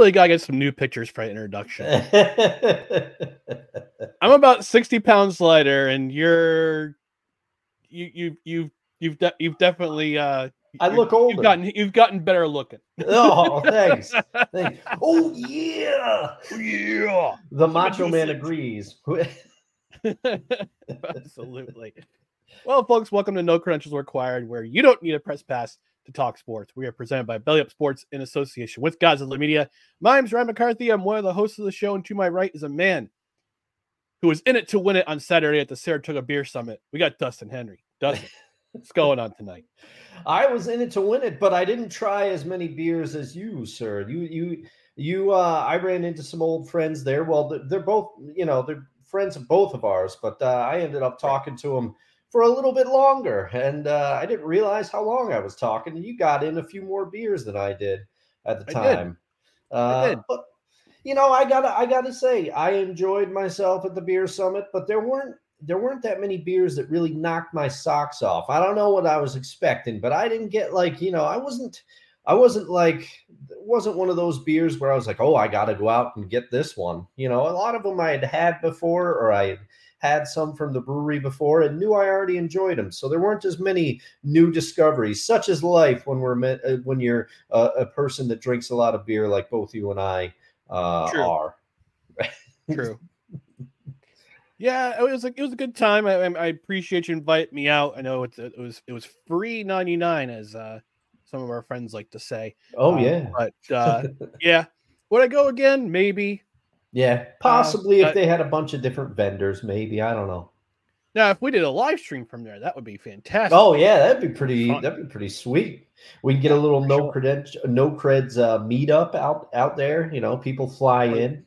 Really gotta get some new pictures for an introduction. I'm about 60 pounds lighter, and you're you you you you've de- you've definitely uh I look older. You've gotten you've gotten better looking. oh, thanks. Thanks. Oh yeah, yeah. the Macho Man agrees. Absolutely. Well, folks, welcome to No Credentials Required, where you don't need a press pass to talk sports. We are presented by Belly Up Sports in association with Gozilla Media. My name's Ryan McCarthy. I'm one of the hosts of the show, and to my right is a man who was in it to win it on Saturday at the Saratoga Beer Summit. We got Dustin Henry. Dustin, what's going on tonight? I was in it to win it, but I didn't try as many beers as you, sir. You, you, you. Uh, I ran into some old friends there. Well, they're, both, you know, they're friends of both of ours. But uh, I ended up talking to them for a little bit longer, and uh, I didn't realize how long I was talking. You got in a few more beers than I did at the I did. time. Uh, did. But you know, I gotta, I gotta say, I enjoyed myself at the beer summit, but there weren't there weren't that many beers that really knocked my socks off. I don't know what I was expecting, but I didn't get like, you know, I wasn't I wasn't like wasn't one of those beers where I was like, "Oh, I got to go out and get this one." You know, a lot of them I had had before or I had some from the brewery before and knew I already enjoyed them. So there weren't as many new discoveries, such as life when we're met, uh, when you're uh, a person that drinks a lot of beer like both you and I uh, True. are. True. Yeah, it was a, it was a good time. I, I appreciate you inviting me out. I know it's, it was it was free ninety nine, as uh, some of our friends like to say. Oh Um, yeah. but uh, yeah, would I go again? Maybe. Yeah, possibly uh, if they had a bunch of different vendors, maybe I don't know. Now, if we did a live stream from there, that would be fantastic. Oh yeah, that'd be pretty. Fun. That'd be pretty sweet. We can get a little no sure. credential, no creds uh, meetup out out there. You know, people fly Right. in.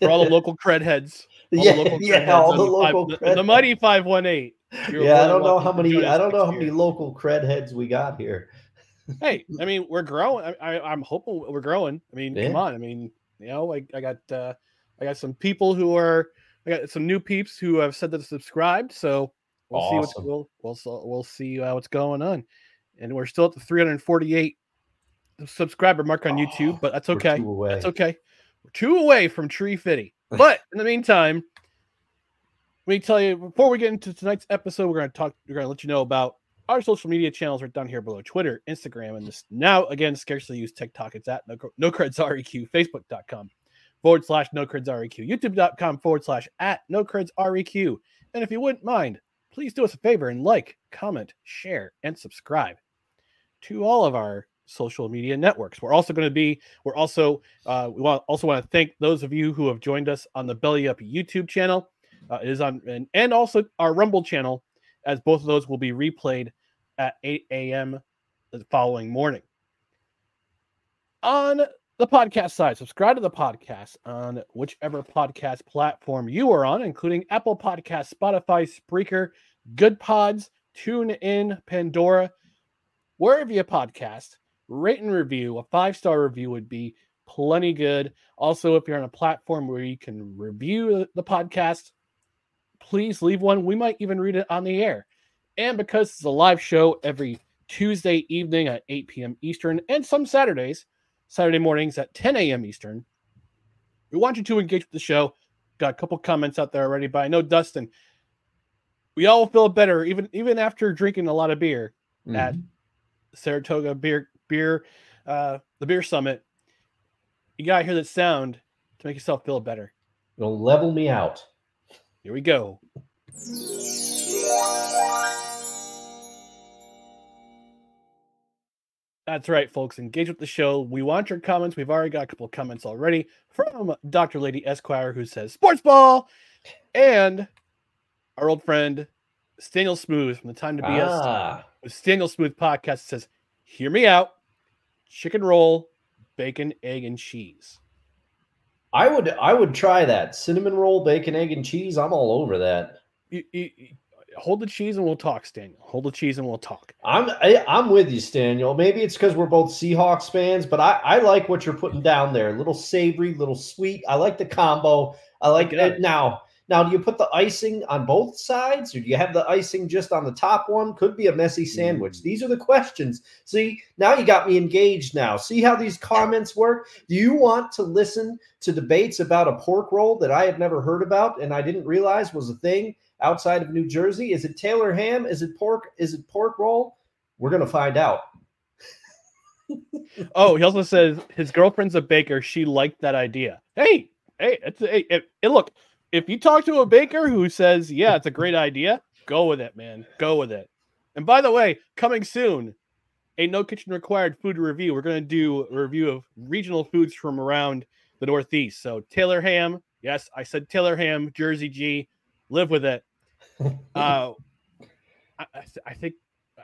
for all the local cred heads. All yeah, the yeah, all the local the, cred the mighty five one eight. Yeah, I don't know how many. I don't know how many local cred heads we got here. Hey, I mean, we're growing. I, I, I'm hoping we're growing. I mean, come on. I mean, you know, I, I got uh, I got some people who are I got some new peeps who have said that subscribed. So we'll see what's we'll we'll we'll see uh, what's going on. And we're still at the 348 subscriber mark on YouTube, Oh, but that's okay. That's okay. We're two away from Tree Fitty. But in the meantime, let me tell you before we get into tonight's episode, we're going to talk. We're going to let you know about our social media channels right down here below Twitter, Instagram, and this now again scarcely used TikTok. It's at no, no creds req, facebook.com forward slash no creds req, youtube.com forward slash at no creds req. And if you wouldn't mind, please do us a favor and like, comment, share, and subscribe to all of our social media networks. We're also going to be, we're also, uh, we want also want to thank those of you who have joined us on the Belly Up YouTube channel. Uh, it is on, and, and also our Rumble channel, as both of those will be replayed at 8 a.m. the following morning. On the podcast side. Subscribe to the podcast on whichever podcast platform you are on, including Apple Podcast, Spotify, Spreaker, Good Pods, Tune In, Pandora, wherever you podcast. Rate and review. A five star review would be plenty good. Also, if you're on a platform where you can review the podcast, please leave one. We might even read it on the air. And because it's a live show every Tuesday evening at 8 p.m. Eastern and some Saturdays, Saturday mornings at 10 a.m. Eastern. We want you to engage with the show. Got a couple comments out there already, but I know Dustin. We all feel better even even after drinking a lot of beer mm-hmm. at Saratoga Beer Beer uh, the Beer Summit. You gotta hear that sound to make yourself feel better. It'll level me out. Here we go. That's right, folks. Engage with the show. We want your comments. We've already got a couple of comments already from Dr. Lady Esquire, who says sports ball, and our old friend Staniel Smooth from the Time to BS ah. with Staniel Smooth podcast says, "Hear me out, chicken roll, bacon, egg, and cheese." I would I would try that cinnamon roll, bacon, egg, and cheese. I'm all over that. You, you, hold the cheese and we'll talk, Staniel. Hold the cheese and we'll talk. I'm I, am i am with you, Staniel. Maybe it's because we're both Seahawks fans, but I, I like what you're putting down there. A little savory, little sweet. I like the combo. I like it now. Now, do you put the icing on both sides, or do you have the icing just on the top one? Could be a messy sandwich. Mm. These are the questions. See, now you got me engaged. Now, see how these comments work. Do you want to listen to debates about a pork roll that I had never heard about and I didn't realize was a thing? outside of New Jersey? Is it Taylor ham? Is it pork? Is it pork roll? We're gonna find out. oh, he also says his girlfriend's a baker. She liked that idea. Hey, hey, it's hey, it, it, look. If you talk to a baker who says, "Yeah, it's a great idea," go with it, man. Go with it. And by the way, coming soon, a no kitchen required food review. We're going to do a review of regional foods from around the Northeast. So Taylor ham, yes, I said Taylor ham, Jersey G, live with it. uh, I, I, think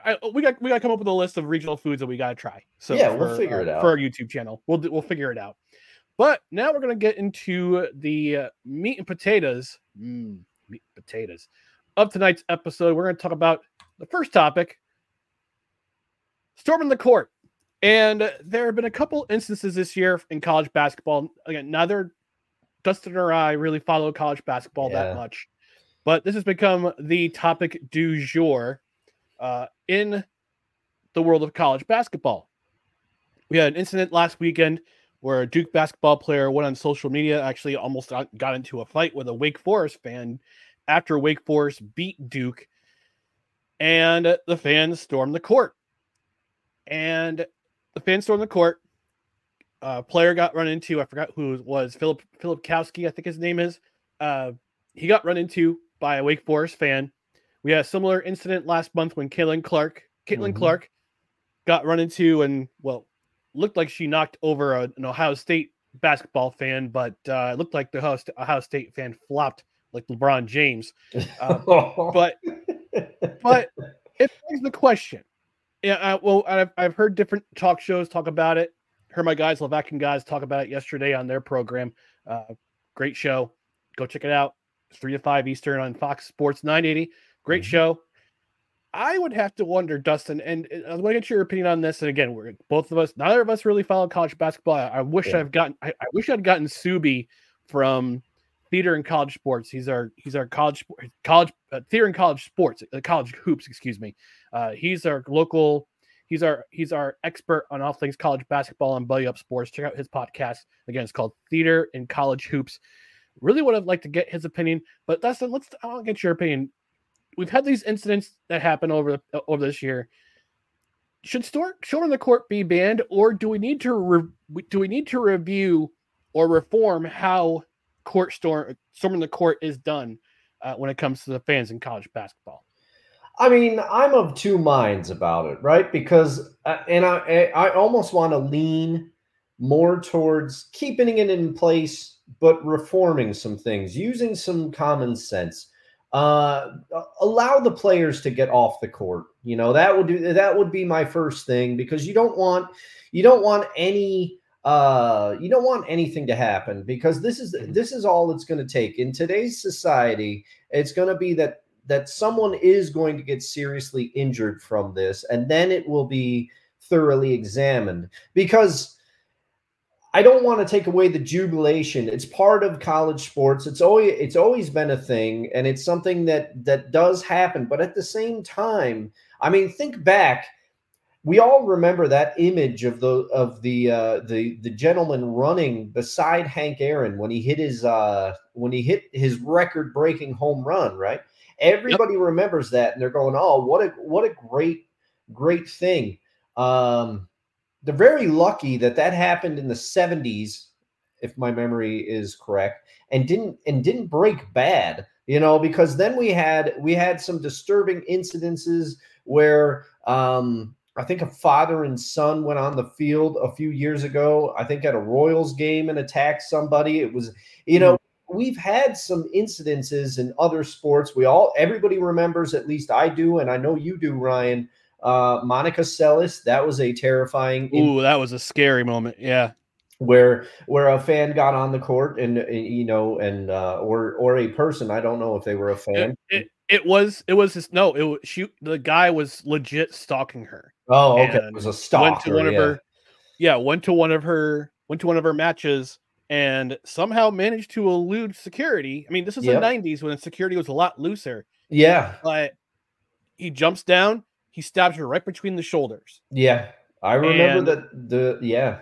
I, we got we got to come up with a list of regional foods that we got to try. So yeah, for, we'll figure uh, it out for our YouTube channel. We'll we'll figure it out. But now we're gonna get into the uh, meat and potatoes, mm, meat and potatoes of tonight's episode. We're gonna talk about the first topic, storming the court. And there have been a couple instances this year in college basketball. Again, neither Dustin or I really follow college basketball yeah. that much. But this has become the topic du jour uh, in the world of college basketball. We had an incident last weekend where a Duke basketball player went on social media, actually almost got into a fight with a Wake Forest fan after Wake Forest beat Duke, and the fans stormed the court. And the fans stormed the court. A player got run into. I forgot who it was. Philip Filipowski, I think his name is. Uh, he got run into by a Wake Forest fan. We had a similar incident last month when Caitlin Clark, Caitlin mm-hmm. Clark, got run into and well, looked like she knocked over a, an Ohio State basketball fan, but uh, it looked like the Ohio, Ohio State fan flopped like LeBron James. Uh, but but it begs the question. Yeah, uh, well, I've, I've heard different talk shows talk about it. Heard my guys, Levakin guys, talk about it yesterday on their program. Uh, great show. Go check it out three to five Eastern on Fox Sports 980. Great mm-hmm. show. I would have to wonder, Dustin, and I want to get your opinion on this. And again, we're both of us, neither of us really follow college basketball. I, I wish yeah. I've gotten, I, I, wish I'd gotten Subi from theater and college sports. He's our, he's our college, college, uh, theater and college sports, uh, college hoops, excuse me. Uh, he's our local, he's our, he's our expert on all things college basketball and Belly Up Sports. Check out his podcast. Again, it's called Theater and College Hoops. Really would have liked to get his opinion, but Dustin, let's I want to get your opinion. We've had these incidents that happen over uh, over this year. Should store in the court be banned, or do we need to re, do we need to review or reform how court storm storming the court is done uh, when it comes to the fans in college basketball? I mean, I'm of two minds about it, right? Because uh, and I I almost want to lean more towards keeping it in place but reforming some things, using some common sense. Uh, allow the players to get off the court. You know that would do that would be my first thing because you don't want you don't want any uh you don't want anything to happen because this is this is all it's going to take. In today's society it's going to be that that someone is going to get seriously injured from this and then it will be thoroughly examined. Because I don't want to take away the jubilation. It's part of college sports. It's always it's always been a thing and it's something that that does happen, but at the same time, I mean, think back we all remember that image of the of the uh, the the gentleman running beside Hank Aaron when he hit his uh, when he hit his record breaking home run, right? Everybody yep. remembers that, and they're going, "Oh, what a what a great great thing." Um, they're very lucky that that happened in the '70s, if my memory is correct, and didn't and didn't break bad, you know, because then we had we had some disturbing incidences where um, I think a father and son went on the field a few years ago. I think at a Royals game and attacked somebody. It was, you know, mm-hmm. we've had some incidences in other sports. We all, everybody remembers, at least I do, and I know you do, Ryan. Uh, Monica Seles, that was a terrifying. Ooh, that was a scary moment. Yeah. Where where a fan got on the court and, and you know and uh, or or a person I don't know if they were a fan. It, it, it was it was this no it was she the guy was legit stalking her Oh, okay. It was a stalker. Went to one yeah. of her, yeah, went to one of her, went to one of her matches, and somehow managed to elude security. I mean, this is yep. the '90s when security was a lot looser. Yeah, but he jumps down, he stabs her right between the shoulders. Yeah, I remember and, that. The yeah,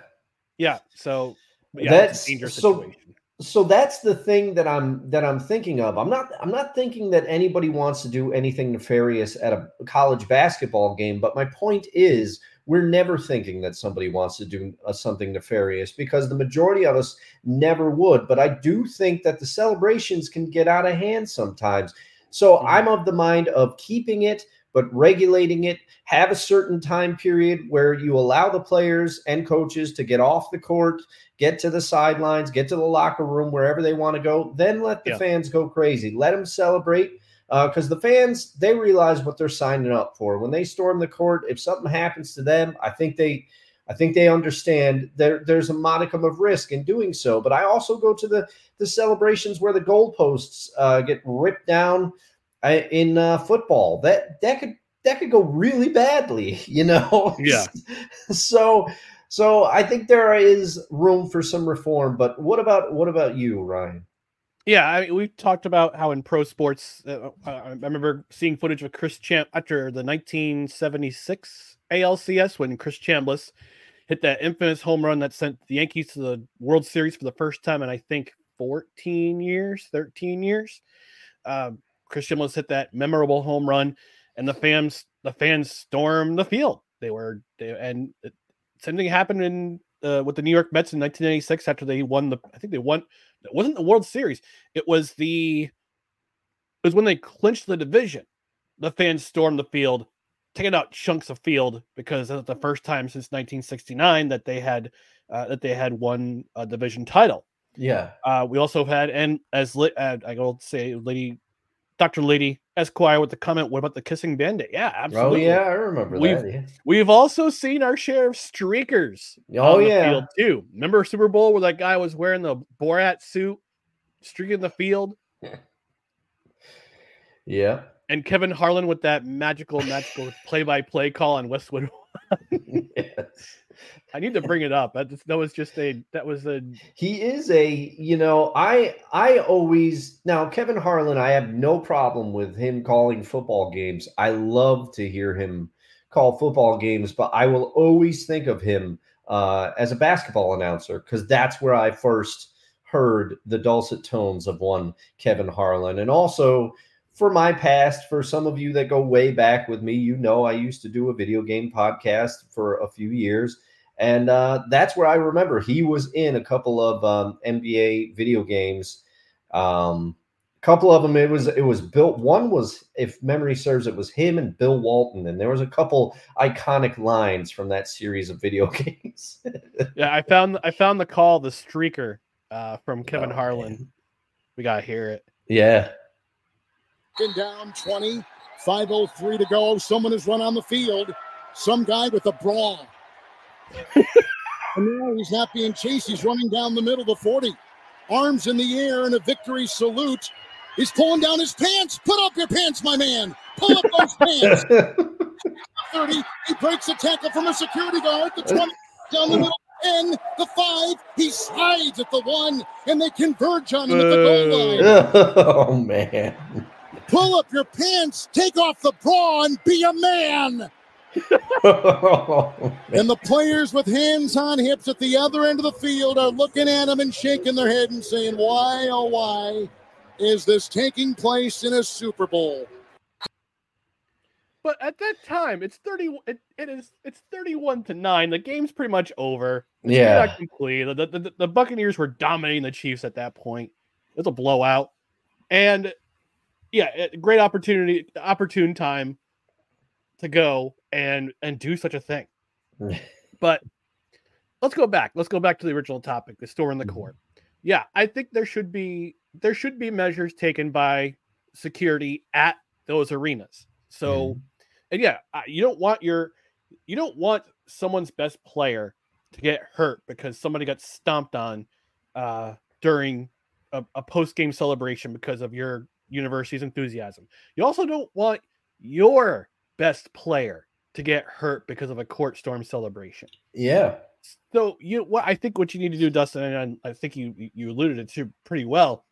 yeah. So yeah, that's dangerous so, situation so that's the thing that i'm that i'm thinking of i'm not i'm not thinking that anybody wants to do anything nefarious at a college basketball game but my point is we're never thinking that somebody wants to do uh, something nefarious because the majority of us never would but i do think that the celebrations can get out of hand sometimes so mm-hmm. i'm of the mind of keeping it but regulating it have a certain time period where you allow the players and coaches to get off the court get to the sidelines, get to the locker room, wherever they want to go. Then let the yeah. fans go crazy. Let them celebrate because uh, the fans they realize what they're signing up for. When they storm the court, if something happens to them, I think they. I think they understand there, there's a modicum of risk in doing so. But I also go to the, the celebrations where the goalposts uh, get ripped down in uh, football. That that could that could go really badly, you know. Yeah. so so I think there is room for some reform. But what about what about you, Ryan? Yeah, I mean, we've talked about how in pro sports, uh, uh I remember seeing footage of Chris Champ after the 1976 ALCS when Chris Chambliss hit that infamous home run that sent the Yankees to the World Series for the first time in I think 14 years, 13 years. Uh, Chris Chambliss hit that memorable home run, and the fans the fans stormed the field. They were they, and same thing happened in uh, with the New York Mets in 1986 after they won the. I think they won. It wasn't the World Series. It was the. It was when they clinched the division. The fans stormed the field, taking out chunks of field because that's the first time since 1969 that they had uh, that they had won a division title. Yeah. Uh, we also had, and as uh, I will say, Lady Dr. Lady Esquire with the comment, what about the kissing bandit? Yeah, oh, absolutely. Oh, yeah, I remember we've, that. Yeah. We've also seen our share of streakers. Oh, yeah. too. Remember Super Bowl where that guy was wearing the Borat suit, streaking the field? yeah. And Kevin Harlan with that magical, magical play by play call on Westwood. yes. I need to bring it up. That, that was just a that was a he is a you know I I always now Kevin Harlan I have no problem with him calling football games. I love to hear him call football games, but I will always think of him uh, as a basketball announcer because that's where I first heard the dulcet tones of one Kevin Harlan, and also for my past, for some of you that go way back with me, you know I used to do a video game podcast for a few years and uh, that's where I remember he was in a couple of um, NBA video games. Um, a couple of them, it was it was built. One was, if memory serves, it was him and Bill Walton, and there was a couple iconic lines from that series of video games. yeah, I found I found the call, the streaker uh, from Kevin oh, Harlan. Man. We gotta hear it. Yeah. Down 20, 503 to go. Someone has run on the field. Some guy with a brawl And now he's not being chased. He's running down the middle, of the 40. Arms in the air and a victory salute. He's pulling down his pants. Put up your pants, my man. Pull up those pants. 30. He breaks a tackle from a security guard. The 20 down the middle. 10, the 5. He slides at the 1, and they converge on him at the goal line. oh man. Pull up your pants, take off the bra, and be a man. And the players with hands on hips at the other end of the field are looking at him and shaking their head and saying, Why, oh, why is this taking place in a Super Bowl? But at that time, it's 30 it, it is it's 31 to 9. The game's pretty much over. It's Yeah. not complete. The, the, the, the Buccaneers were dominating the Chiefs at that point. It's a blowout. And yeah, great opportunity opportune time to go and and do such a thing. But let's go back. Let's go back to the original topic, the store in the Mhm. court. Yeah, I think there should be there should be measures taken by security at those arenas. So, and yeah, you don't want your you don't want someone's best player to get hurt because somebody got stomped on uh, during a, a post game celebration because of your university's enthusiasm. You also don't want your best player to get hurt because of a court storm celebration. yeah. So you what I think what you need to do, Dustin, and I think you you alluded it to pretty well.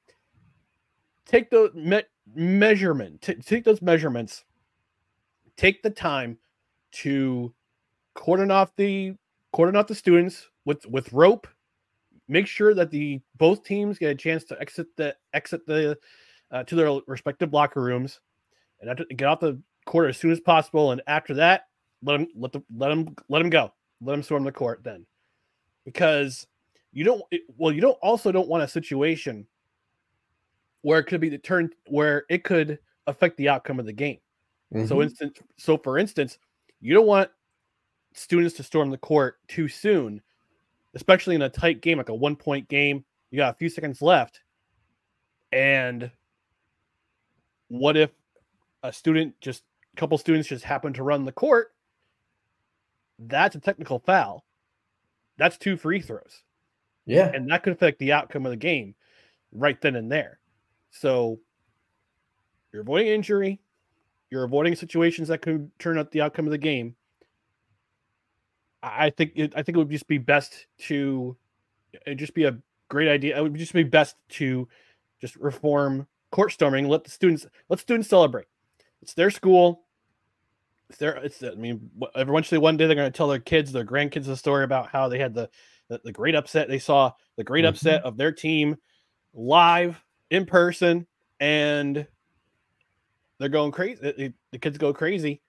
Take those me- measurement, t- take those measurements, take the time to cordon off the cordon off the students with with rope. Make sure that the both teams get a chance to exit the exit the uh, to their respective locker rooms, and after, get off the court as soon as possible. And after that, let them let the let them let them go let them storm the court then because you don't well you don't also don't want a situation where it could be the turn where it could affect the outcome of the game so Mhm. instance so for instance you don't want students to storm the court too soon especially in a tight game like a one point game you got a few seconds left and what if a student just a couple students just happen to run the court that's a technical foul. That's two free throws, yeah. and that could affect the outcome of the game right then and there. So you're avoiding injury, you're avoiding situations that could turn out the outcome of the game. I I think it, I think it would just be best to it just be a great idea. It would just be best to just reform court storming. Let the students let students celebrate. It's their school. It's their. It's. I mean, eventually one day they're going to tell their kids, their grandkids, the story about how they had the the, the great upset. They saw the great Mhm. upset of their team live in person, and they're going crazy. The- The, kids go crazy.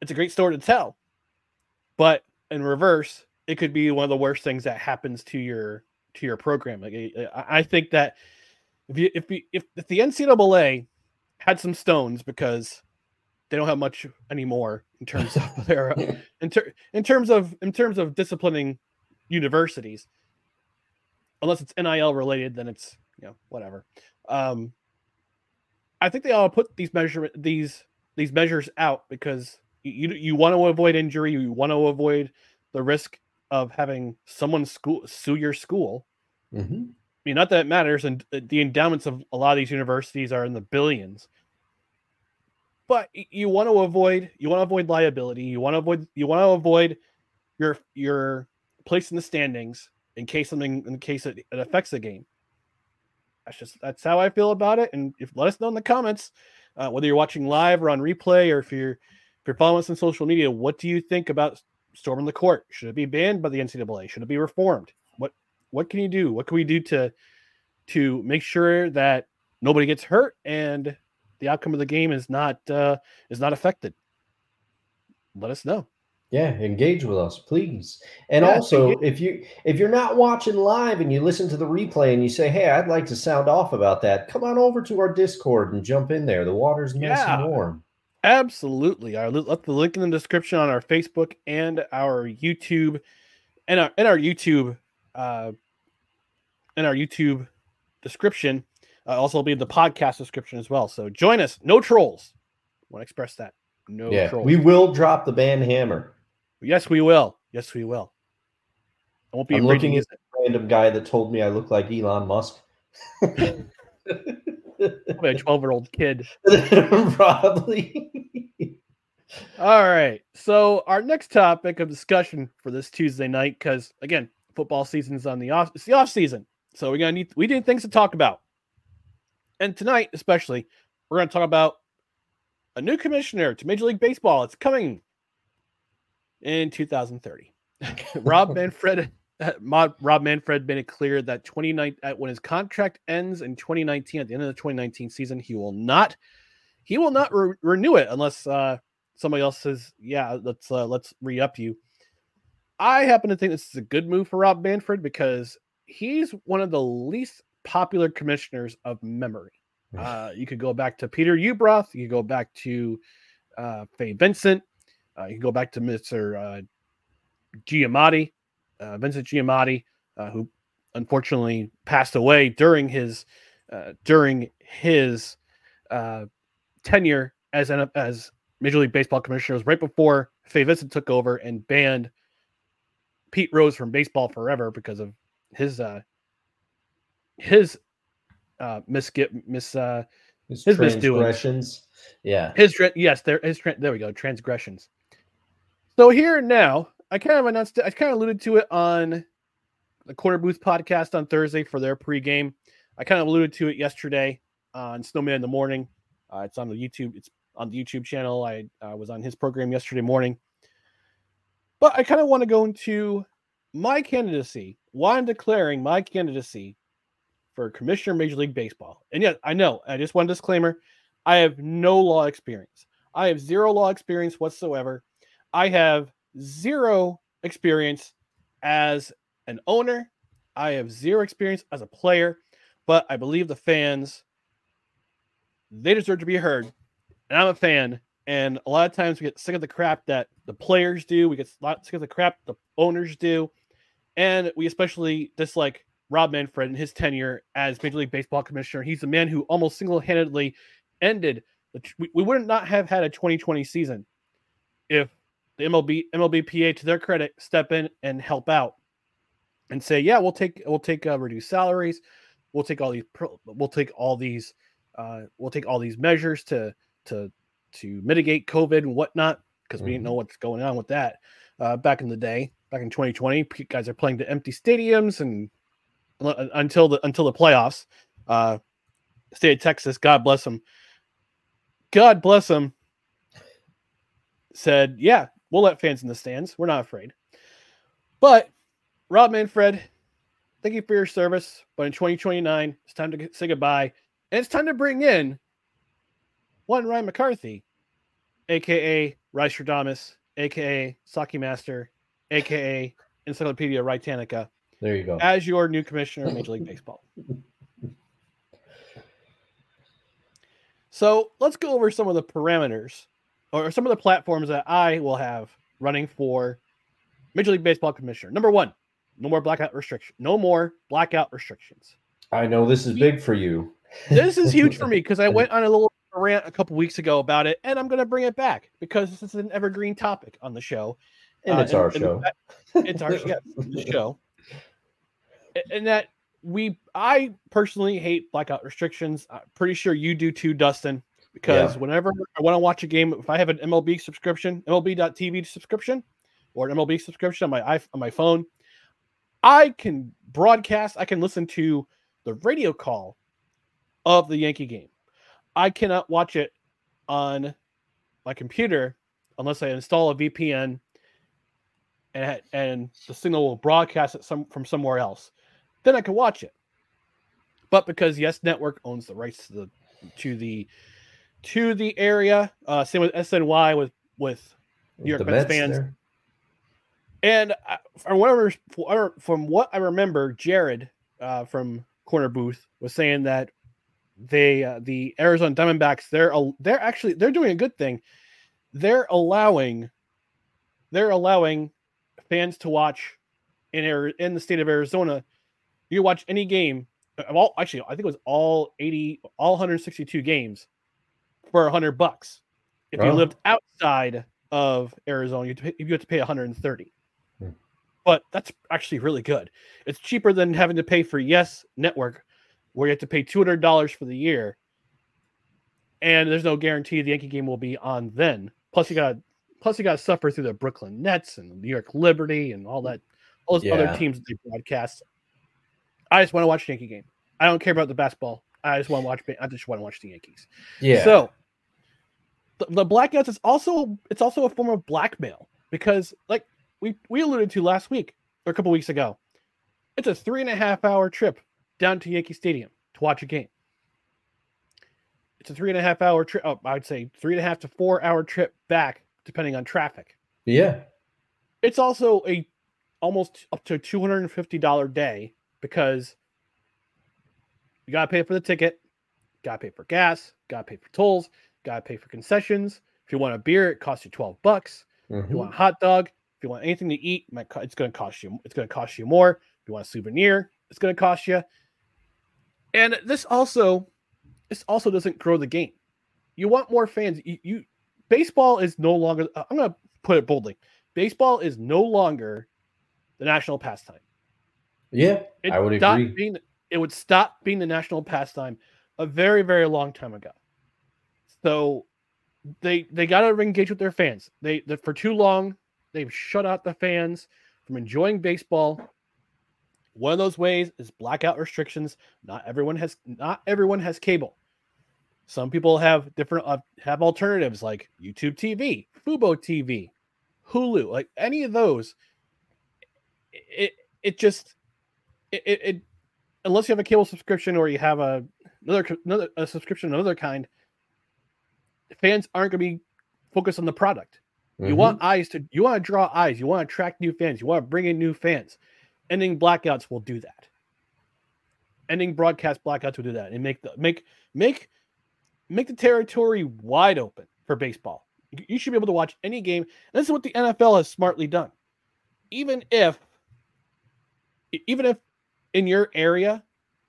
It's a great story to tell, but in reverse, it could be one of the worst things that happens to your to your program. Like I- I think that if you if you if, if the NCAA had some stones because they don't have much anymore in terms of their in, ter- in terms of in terms of disciplining universities unless it's nil related then it's you know whatever um i think they all put these measurement these these measures out because you you, want to avoid injury you want to avoid the risk of having someone school sue your school Mhm. Mean, not that it matters, and uh, the endowments of a lot of these universities are in the billions. But you want to avoid you want to avoid liability. You want to avoid you want to avoid your your place in the standings in case something in case it, it affects the game. That's just that's how I feel about it. And if let us know in the comments uh, whether you're watching live or on replay, or if you're if you're following us on social media, what do you think about storming the court? Should it be banned by the NCAA? Should it be reformed? What can you do? What can we do to to make sure that nobody gets hurt and the outcome of the game is not uh, is not affected? Let us know. Yeah, engage with us, please. And Yeah, also, if you if you're not watching live and you listen to the replay and you say, "Hey, I'd like to sound off about that," come on over to our Discord and jump in there. The water's nice Yeah. and warm. Absolutely. I'll let the link in the description on our Facebook and our YouTube and our and our YouTube uh in our YouTube description. Uh, also will be the podcast description as well. So join us. No trolls. want to express that. No yeah, trolls. we will drop the band hammer. yes, we will. Yes, we will. I won't be I'm looking at the random guy that told me I look like Elon Musk. Probably a 12 year old kid. Probably. All right. So our next topic of discussion for this Tuesday night, because again, football season's on the off. It's the off season, so we're gonna need we need things to talk about. And tonight, especially, we're gonna talk about a new commissioner to Major League Baseball. It's coming in 2030. Rob Manfred. Rob Manfred made it clear that 29 uh, when his contract ends in 2019 at the end of the 2019 season, he will not he will not re- renew it unless uh, somebody else says, "Yeah, let's uh, let's re up you." I happen to think this is a good move for Rob Manfred because he's one of the least popular commissioners of memory. Uh, you could go back to Peter Ueberroth, you could go back to uh, Fay Vincent, uh, you can go back to Mister uh, Giamatti, uh, Vincent Giamatti, uh, who unfortunately passed away during his uh, during his uh, tenure as an as Major League Baseball commissioner. It was right before Fay Vincent took over and banned Pete Rose from baseball forever because of his uh his uh misskip miss uh His, His misdoings. transgressions. Yeah. his yes there his there we go transgressions so here and now i kind of announced it i kind of alluded to it on the corner booth podcast on thursday for their pregame i kind of alluded to it yesterday on snowman in the morning uh, it's on the youtube it's on the youtube channel i uh, was on his program yesterday morning but i kind of want to go into my candidacy why i'm declaring my candidacy for commissioner major league baseball and yet i know i just want a disclaimer I have no law experience. I have zero law experience whatsoever. I have zero experience as an owner. I have zero experience as a player, but I believe the fans they deserve to be heard. And I'm a fan, and a lot of times we get sick of the crap that the players do. We get sick of the crap the owners do, and we especially dislike Rob Manfred and his tenure as Major League Baseball commissioner. He's the man who almost single-handedly ended the, we, we would not have had a 2020 season if the MLB MLBPA to their credit step in and help out and say yeah we'll take we'll take uh, reduced salaries we'll take all these we'll take all these uh, we'll take all these measures to to to mitigate COVID and whatnot because we didn't know what's going on with that uh, back in the day back in 2020 guys are playing to empty stadiums and uh, until the until the playoffs uh, state of Texas God bless them God bless them, said, Yeah, we'll let fans in the stands. We're not afraid. But Rob Manfred, thank you for your service. But in 2029, it's time to say goodbye. And it's time to bring in one Ryan McCarthy, aka Rice Stradamus, aka Saki Master, aka Encyclopedia Britannica, There you go. as your new commissioner of Major League Baseball. So let's go over some of the parameters or some of the platforms that I will have running for Major League Baseball commissioner. Number one, no more blackout restriction. No more blackout restrictions. I know this is big for you. This is huge for me because I went on a little rant a couple weeks ago about it, and I'm going to bring it back because this is an evergreen topic on the show. And Uh, it's our and show. fact- it's our yeah, show. And that we, I personally hate blackout restrictions. I'm pretty sure you do too, Dustin. Because Yeah. whenever I want to watch a game, if I have an MLB subscription, MLB.TV subscription, or an MLB subscription on my on my phone, I can broadcast. I can listen to the radio call of the Yankee game. I cannot watch it on my computer unless I install a VPN and and the signal will broadcast it some from somewhere else. Then I can watch it. But because Yes Network owns the rights to the to the to the area, uh, same with SNY with with New York Mets Mets fans. there. And I- from whatever from what I remember, Jared uh, from Corner Booth was saying that they uh, the Arizona Diamondbacks they're they're actually they're doing a good thing. They're allowing they're allowing fans to watch in Ari- in the state of Arizona. You watch any game of all actually I think it was all 80 all 162 games for 100 bucks. If you lived outside of Arizona, you have to pay, you have to pay 130. Hmm. but that's actually really good. It's cheaper than having to pay for Yes Network, where you have to pay two hundred dollars for the year, and there's no guarantee the Yankee game will be on then. Plus, you got plus you got to suffer through the Brooklyn Nets and New York Liberty and all that, all those other teams that they broadcast. I just want to watch the Yankee game. I don't care about the basketball. I just want to watch. I just want to watch the Yankees. Yeah. So the, the blackouts is also it's also a form of blackmail because like we we alluded to last week or a couple weeks ago, it's a three and a half hour trip down to Yankee Stadium to watch a game. It's a three and a half hour trip. Oh, I'd say three and a half to four hour trip back, depending on traffic. yeah. It's also a almost up to two hundred and fifty dollar day because you gotta pay for the ticket, gotta pay for gas, gotta pay for tolls, gotta pay for concessions. If you want a beer, it costs you twelve bucks. If Mhm. you want a hot dog, if you want anything to eat, it might co- it's going to cost you. It's going to cost you more. If you want a souvenir, it's going to cost you. And this also, this also doesn't grow the game. You want more fans. You, you baseball is no longer. uh, I'm going to put it boldly. Baseball is no longer the national pastime. Yeah. It I would agree. Being, it would stop being the national pastime a very, very long time ago. So they they got to engage with their fans. They, they for too long they've shut out the fans from enjoying baseball. One of those ways is blackout restrictions. Not everyone has not everyone has cable. Some people have different uh, have alternatives like YouTube TV, Fubo TV, Hulu, like any of those. It it just it, it, it unless you have a cable subscription or you have a another another a subscription of another kind, fans aren't going to be focused on the product. You Mhm. want eyes to you want to draw eyes. You want to attract new fans. You want to bring in new fans. Ending blackouts will do that. Ending broadcast blackouts will do that and make the make make make the territory wide open for baseball. You- should be able to watch any game. And this is what the NFL has smartly done. Even if even if in your area,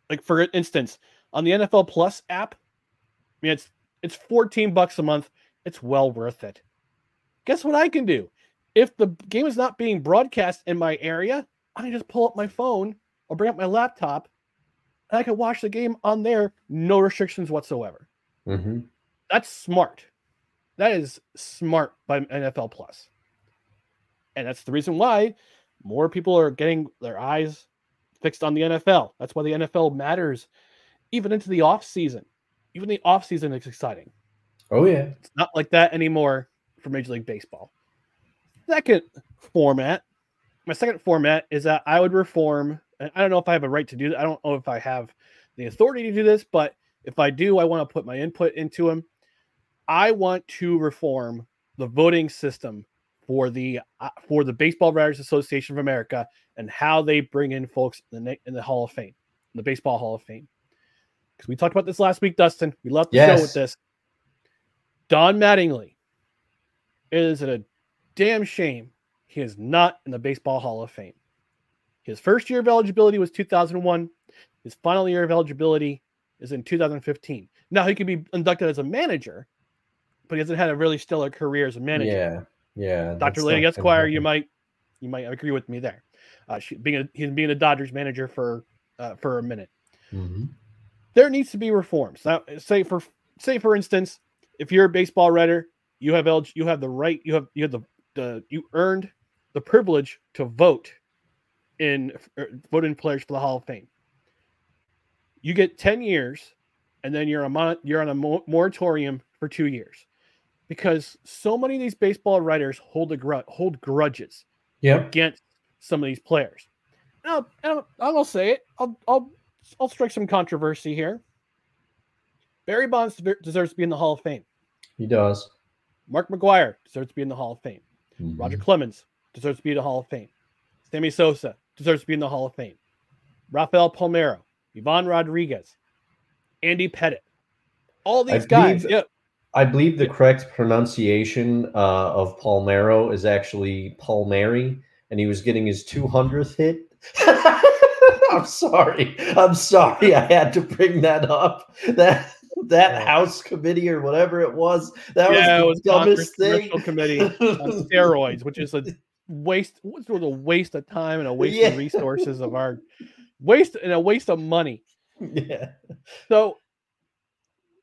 like for instance, on the NFL Plus app, I mean it's it's 14 bucks a month. It's well worth it. Guess what I can do? If the game is not being broadcast in my area, I can just pull up my phone or bring up my laptop and I can watch the game on there, no restrictions whatsoever. Mhm. That's smart. That is smart by NFL Plus. And that's the reason why more people are getting their eyes fixed on the NFL. That's why the NFL matters even into the off season. Even the off season is exciting. Oh yeah. It's not like that anymore for Major League Baseball. Second format, my second format is that I would reform. And I don't know if I have a right to do that. I don't know if I have the authority to do this, but if I do, I want to put my input into them. I want to reform the voting system for the uh, for the Baseball Writers Association of America and how they bring in folks in the in the Hall of Fame, in the Baseball Hall of Fame. Because we talked about this last week, Dustin. We left the show with this. Don Mattingly it is a damn shame he is not in the Baseball Hall of Fame. His first year of eligibility was 2001. His final year of eligibility is in 2015. Now he could be inducted as a manager, but he hasn't had a really stellar career as a manager. Yeah. Yeah. Dr. Lady Esquire, you might you might agree with me there. Uh, she, being a, he's being a Dodgers manager for uh, for a minute. Mhm. There needs to be reforms. Now, say for say for instance, if you're a baseball writer, you have elig- you have the right, you have you have the the you earned the privilege to vote in er, vote in players for the Hall of Fame. You get 10 years and then you're a mon- you're on a moratorium for 2 years. Because so many of these baseball writers hold a gru- hold grudges Yep. against some of these players. Now, I'll, I'll say it. I'll, I'll, I'll strike some controversy here. Barry Bonds deserves to be in the Hall of Fame. He does. Mark McGwire deserves to be in the Hall of Fame. Roger Mhm. Clemens deserves to be in the Hall of Fame. Sammy Sosa deserves to be in the Hall of Fame. Rafael Palmero, Ivan Rodriguez, Andy Pettitte. All I these guys. believe- Yeah. I believe the correct pronunciation uh, of Palmero is actually Palmieri, and he was getting his 200th hit. I'm sorry. I'm sorry. I had to bring that up. That that Yeah. House committee or whatever it was, that yeah, was was the dumbest Congress thing. Committee on steroids, which is a waste what sort of waste of time and a waste Yeah. of resources of our waste and a waste of money. Yeah. So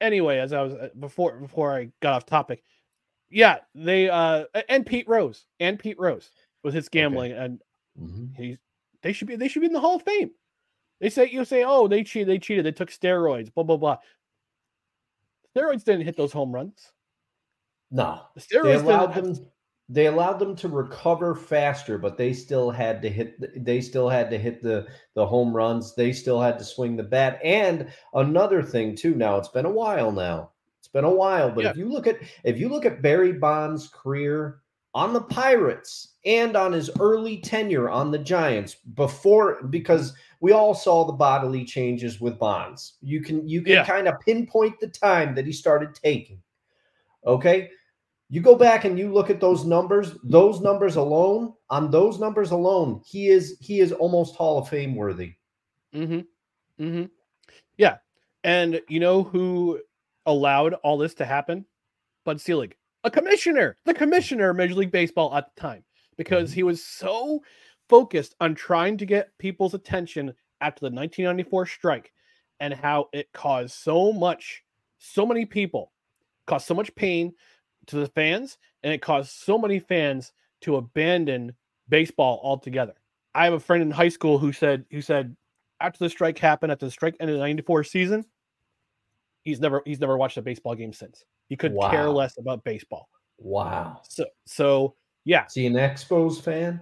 anyway, as I was uh, before before I got off topic, yeah, they uh and Pete Rose and Pete Rose with his gambling and Mhm. he's they should be they should be in the Hall of Fame. They say you say, oh, they cheated, they cheated, they took steroids, blah blah blah. Steroids didn't hit those home runs. No, The they steroids allowed didn't them. They allowed them to recover faster, but they still had to hit. the- They still had to hit the the home runs. They still had to swing the bat. And another thing too. Now it's been a while. Now it's been a while. But if you look at if you look at Barry Bonds' career on the Pirates and on his early tenure on the Giants before, because we all saw the bodily changes with Bonds. You can you can Yeah. kind of pinpoint the time that he started taking. Okay. You go back and you look at those numbers, those numbers alone, on those numbers alone, he is he is almost Hall of Fame worthy. Mm-hmm. Mm-hmm. Yeah. And you know who allowed all this to happen? Bud Selig, a commissioner, the commissioner of Major League Baseball at the time, because he was so focused on trying to get people's attention after the 1994 strike and how it caused so much, so many people, caused so much pain to the fans, and it caused so many fans to abandon baseball altogether. I have a friend in high school who said who said after the strike happened, after the strike ended the 94 season, he's never he's never watched a baseball game since. He could care less about baseball. Wow. So so yeah, Is he an Expos fan?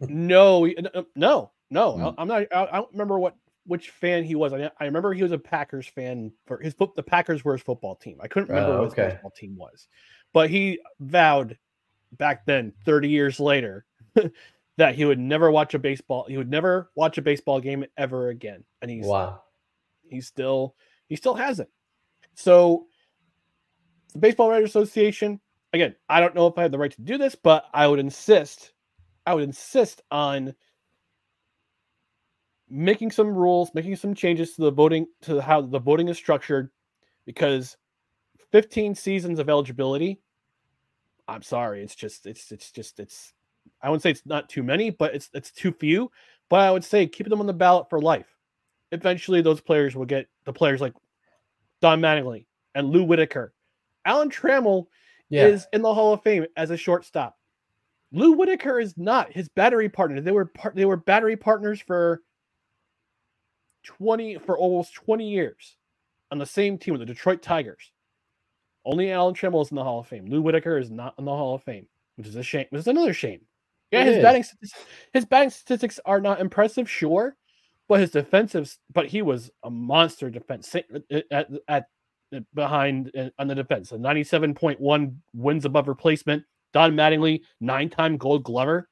no, he- n- no, no. Hmm. I- I'm not. I, I don't remember what which fan he was. I, I remember he was a Packers fan for his foot. The Packers were his football team. I couldn't remember Oh, what his okay. baseball team was, but he vowed back then, 30 years later, that he would never watch a baseball. He would never watch a baseball game ever again. And he's Wow. he still he still hasn't. So the Baseball Writers Association, again, I don't know if I have the right to do this, but I would insist, I would insist on making some rules, making some changes to the voting to how the voting is structured, because 15 seasons of eligibility. I'm sorry, it's just it's it's just it's I wouldn't say it's not too many, but it's it's too few. But I would say keep them on the ballot for life eventually those players will get the players like Don Mattingly and Lou Whitaker. Alan Trammell Yeah. is in the Hall of Fame as a shortstop. Lou Whitaker is not his battery partner. They were part, they were battery partners for 20 for almost 20 years on the same team with the Detroit Tigers. Only Alan Trammell is in the Hall of Fame. Lou Whitaker is not in the Hall of Fame, which is a shame. Which is another shame. Yeah, It his is. batting statistics, his batting statistics are not impressive, sure, but his defensive, but he was a monster defense at, at, at behind uh, on the defense. A 97.1 wins above replacement. Don Mattingly, nine-time Gold Glover.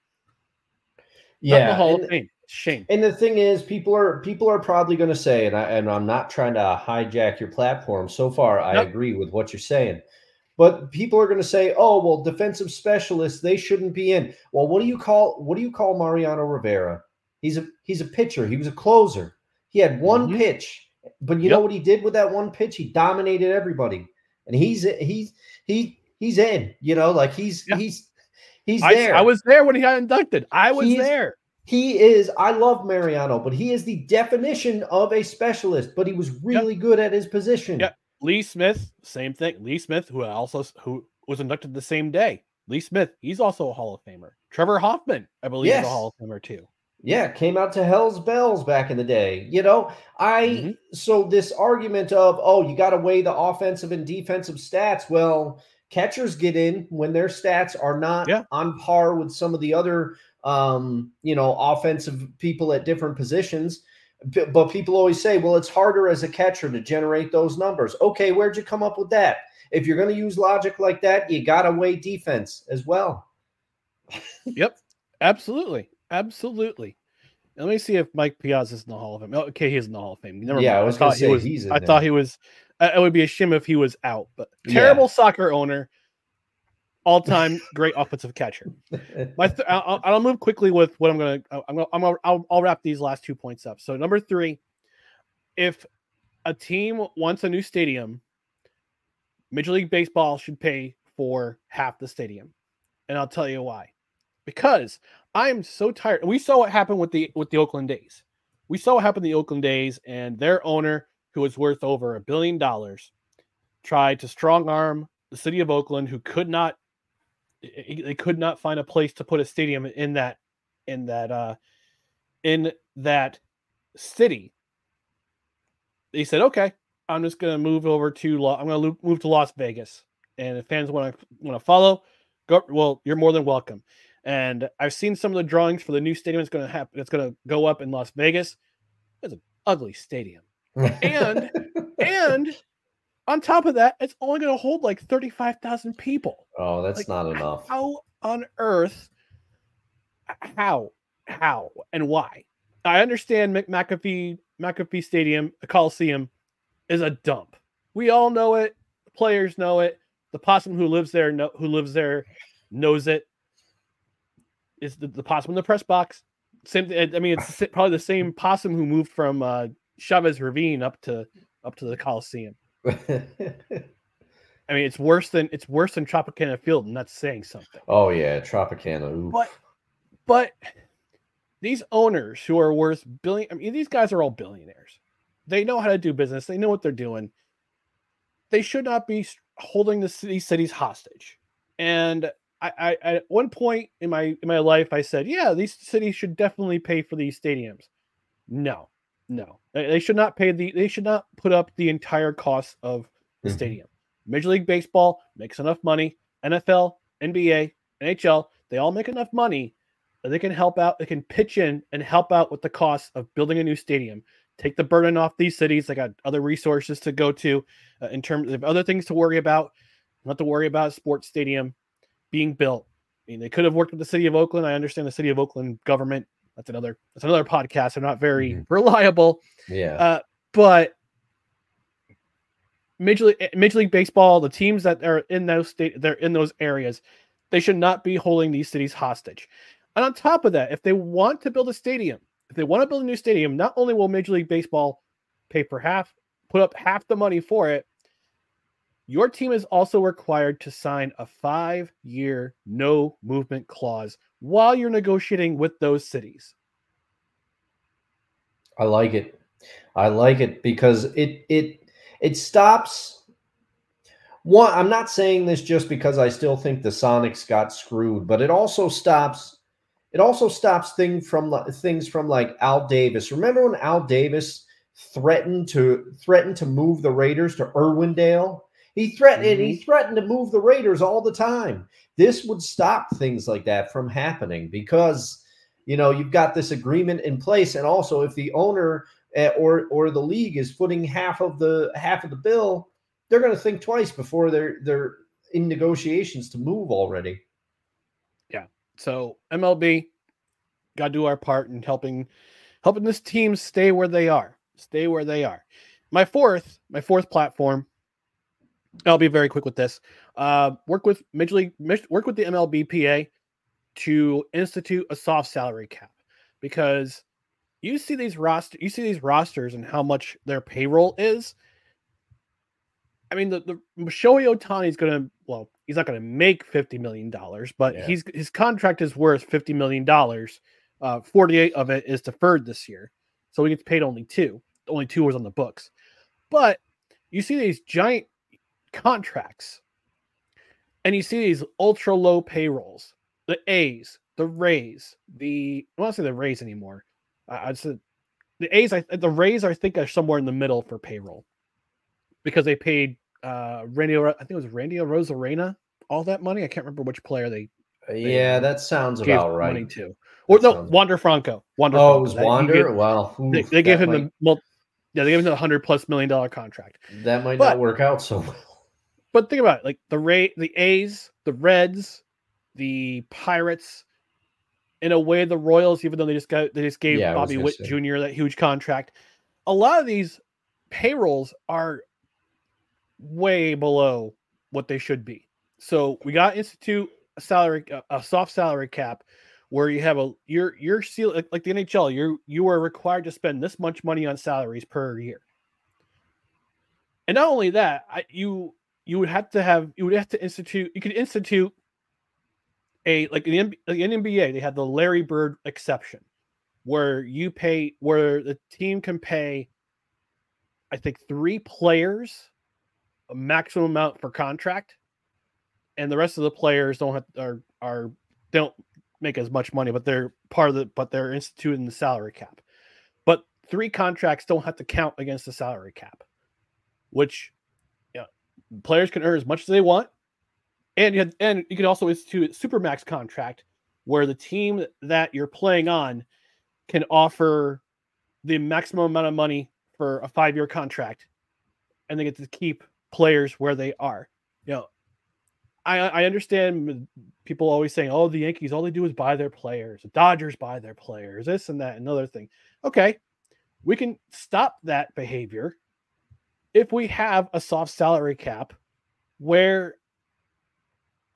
Not in the Yeah. Hall and- of Fame. Shame. And the thing is, people are people are probably going to say, and I and I'm not trying to hijack your platform. So far, I Nope. agree with what you're saying, but people are going to say, "Oh, well, defensive specialists they shouldn't be in." Well, what do you call what do you call Mariano Rivera? He's a he's a pitcher. He was a closer. He had one Mhm. pitch, but you know what he did with that one pitch? He dominated everybody, and he's he's he he's in. You know, like he's Yeah. he's he's I, there. I was there when he got inducted. I was He's- there. He is, I love Mariano, but he is the definition of a specialist, but he was really good at his position. Yep. Lee Smith, same thing. Lee Smith, who also who was inducted the same day. Lee Smith, he's also a Hall of Famer. Trevor Hoffman, I believe, is a Hall of Famer too. Yeah, came out to Hell's Bells back in the day. You know, I Mhm. so this argument of oh, you got to weigh the offensive and defensive stats. Well, catchers get in when their stats are not Yeah. on par with some of the other um, you know, offensive people at different positions. But people always say, well, it's harder as a catcher to generate those numbers. Okay, where'd you come up with that? If you're going to use logic like that, you got to weigh defense as well. Yep, absolutely, absolutely. Let me see if Mike Piazza is in the Hall of Fame. Oh, Okay, he's in the Hall of Fame. Never Yeah, mind. I was gonna thought he was. I there. thought he was. uh, It would be a shame if he was out. But Yeah. terrible soccer owner, all-time great offensive catcher. My th- I'll, I'll- move quickly with what I'm gonna. Uh, I'm gonna. I'm gonna I'll, I'll wrap these last two points up. So number three, if a team wants a new stadium, Major League Baseball should pay for half the stadium, and I'll tell you why. because I am so tired. And we saw what happened with the with the Oakland A's. We saw what happened the Oakland A's, and their owner, who was worth over a billion dollars, tried to strong arm the city of Oakland, who could not they could not find a place to put a stadium in that in that uh in that city. They said, "Okay, I'm just going to move over to I'm going to move to Las Vegas." And if fans want to want to follow, go well, you're more than welcome. And I've seen some of the drawings for the new stadium that's going to happen. It's going to go up in Las Vegas. It's an ugly stadium, and and on top of that, it's only going to hold like thirty five thousand people. Oh, that's Like, not enough. How on earth? How? How and why? I understand Mc- McAfee McAfee Stadium, the Coliseum, is a dump. We all know it. The players know it. The possum who lives there, know, who lives there, knows it. Is the, the possum in the press box? Same. I mean, it's probably the same possum who moved from uh, Chavez Ravine up to up to the Coliseum. I mean, it's worse than it's worse than Tropicana Field, and that's saying something. oh yeah, Tropicana. oof. But but these owners who are worth billion I mean these guys are all billionaires. They know how to do business. They know what they're doing. They should not be holding the city cities hostage. And I, I at one point in my in my life I said, yeah, these cities should definitely pay for these stadiums. No, no. They should not pay the they should not put up the entire cost of the Mhm. stadium. Major League Baseball makes enough money. NFL, NBA, NHL, they all make enough money that they can help out. They can pitch in and help out with the cost of building a new stadium. Take the burden off these cities. They got other resources to go to uh, in terms of other things to worry about. Not to worry about a sports stadium being built. I mean, they could have worked with the city of Oakland. I understand the city of Oakland government. That's another. That's another podcast. I'm not very Mhm. reliable. yeah. Uh, but Major League, Major League Baseball, the teams that are in those state, they're in those areas, they should not be holding these cities hostage. And on top of that, if they want to build a stadium, if they want to build a new stadium, not only will Major League Baseball pay for half, put up half the money for it, your team is also required to sign a five-year no movement clause while you're negotiating with those cities. I like it. I like it because it it it stops one I'm not saying this just because I still think the Sonics got screwed, but it also stops it also stops thing from things from like Al Davis. Remember when Al Davis threatened to threatened to move the Raiders to Irwindale? He threatened he threatened to move the Raiders all the time. This would stop things like that from happening because you know you've got this agreement in place and also if the owner uh, or or the league is footing half of the half of the bill they're going to think twice before they're they're in negotiations to move already Yeah. So MLB got to do our part in helping helping this team stay where they are, stay where they are. My fourth, my fourth platform. I'll be very quick with this. Uh, work with Major League, work with the MLBPA to institute a soft salary cap because you see these roster, you see these rosters and how much their payroll is. I mean, the the Shohei Ohtani is going to well, he's not going to make fifty million dollars, but Yeah. he's his contract is worth fifty million dollars. Uh, Forty-eight of it is deferred this year, so he gets paid only two. Only two was on the books, but you see these giant contracts, and you see these ultra low payrolls. The A's, the Rays, the I don't say the Rays anymore. I, I'd say the A's. I the Rays I think are somewhere in the middle for payroll because they paid uh Randy. I think it was Randy Arozarena all that money. I can't remember which player they yeah that sounds about money right to. Or That no, sounds- Wander Franco. Wander oh Franco. it was That- wander gave- well they, oof, they gave him might, the yeah, they gave him the hundred plus million dollar contract. that might but- not work out so well But think about it, like the Ray, the A's, the Reds, the Pirates. In a way, the Royals, even though they just got they just gave Yeah, Bobby Witt say. Jr. that huge contract. A lot of these payrolls are way below what they should be. So we got institute a salary, a, a soft salary cap, where you have a you're you're seal like, like the NHL. You you are required to spend this much money on salaries per year. And not only that, I, you you would have to have you would have to institute you could institute a like in the, N- the NBA, they had the Larry Bird exception, where you pay where the team can pay, I think three players, a maximum amount per contract, and the rest of the players don't have are are don't make as much money, but they're part of the but they're instituted in the salary cap. But three contracts don't have to count against the salary cap, which players can earn as much as they want and you had, and you could also institute supermax contract where the team that you're playing on can offer the maximum amount of money for a five year contract, and they get to keep players where they are. You know, I I understand people always saying, "Oh, the Yankees, all they do is buy their players. The Dodgers buy their players. This and that, another thing." Okay, we can stop that behavior if we have a soft salary cap where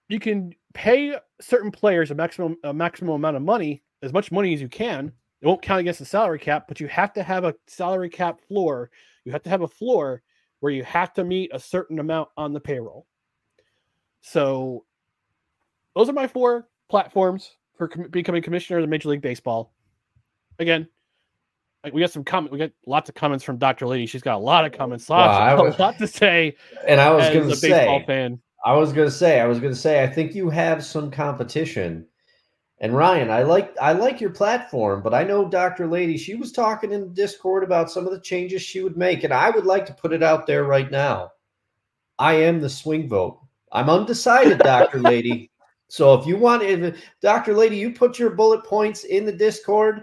you can pay certain players a maximum a maximum amount of money, as much money as you can. It won't count against the salary cap, but you have to have a salary cap floor. You have to have a floor where you have to meet a certain amount on the payroll. So those are my four platforms for com- becoming commissioner of Major League Baseball. Again, like we got some comment. We got lots of comments from Dr. Lady. She's got a lot of comments, Wow, I was- a lot to say. And I was as going a to baseball say, fan. I was going to say, I was going to say, I think you have some competition. And Ryan, I like I like your platform, but I know Dr. Lady, she was talking in Discord about some of the changes she would make, and I would like to put it out there right now. I am the swing vote. I'm undecided, Dr. Lady. So if you want, if Dr. Lady, you put your bullet points in the Discord,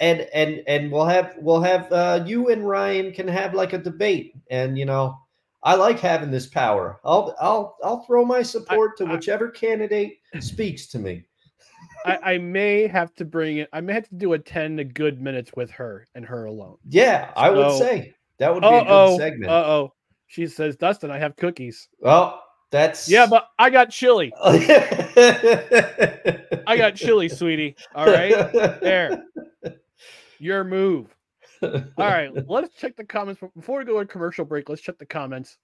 and and and we'll have we'll have uh, you and Ryan can have like a debate, and you know, I like having this power. I'll I'll I'll throw my support to I- whichever candidate speaks to me. I, I may have to bring it. I may have to do a ten to good minutes with her and her alone. Yeah, I would say that would be a good oh. Uh segment. oh. She says, Dustin, I have cookies. well, that's Yeah, but I got chili. I I got chili, sweetie. All right. There. Your move. All right. Let's check the comments. Before we go to commercial break, let's check the comments.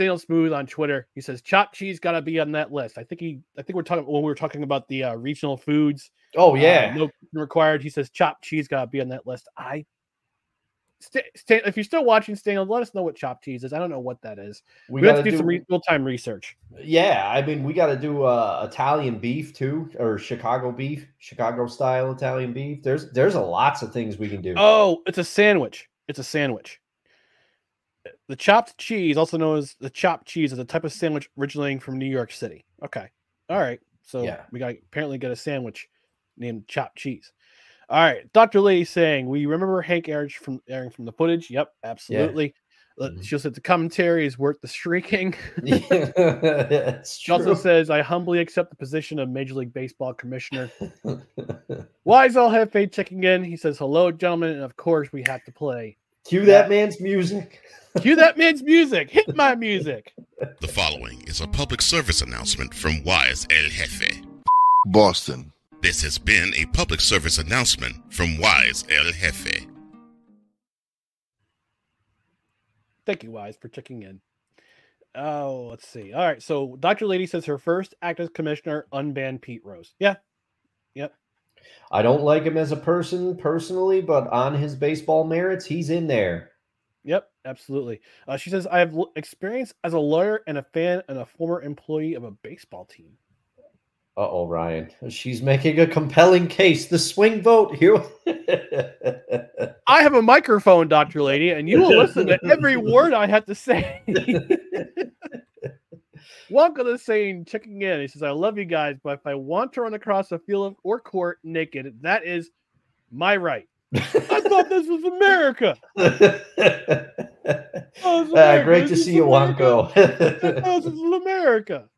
Uh, smooth on Twitter. He says chopped cheese got to be on that list. I think he. I think we're talking when we were talking about the uh, regional foods. Oh uh, yeah. no required. He says chopped cheese got to be on that list. I. Stay, stay, if you're still watching, stay on. Let us know what chopped cheese is. I don't know what that is. We, have to gotta do, some re- real time research. Yeah, I mean, we got to do uh, Italian beef too, or Chicago beef, Chicago style Italian beef. There's there's a lots of things we can do. Oh, it's a sandwich. It's a sandwich. The chopped cheese, also known as the chopped cheese, is a type of sandwich originating from New York City. Okay. All right. So Yeah. we got apparently get a sandwich named chopped cheese. All right. Dr. Lee saying, We remember Hank Aaron from Aaron from the footage. Yep, absolutely. Uh, Mhm. She said the commentary is worth the shrieking. it's She also says, I humbly accept the position of Major League Baseball commissioner. Wise El Jefe checking in. He says, Hello, gentlemen. And of course, we have to play. Cue that man's music. Cue that man's music. Hit my music. The following is a public service announcement from Wise El Jefe. Boston. This has been a public service announcement from Wise El Jefe. Thank you, Wise, for checking in. Oh, let's see. All right. So Dr. Lady says her first act as commissioner unbanned Pete Rose. Yeah. Yep. I don't like him as a person personally, but on his baseball merits, he's in there. Yep. Absolutely. Uh, she says, I have experience as a lawyer and a fan and a former employee of a baseball team. Uh oh, Ryan. She's making a compelling case. The swing vote here. I have a microphone, Dr. Lady, and you will listen to every word I have to say. Wonko the Sane checking in. He says, I love you guys, but if I want to run across a field or court naked, that is my right. I thought this was America. Oh, it's Ah, great This to see you, America. I thought Wonko. this was America.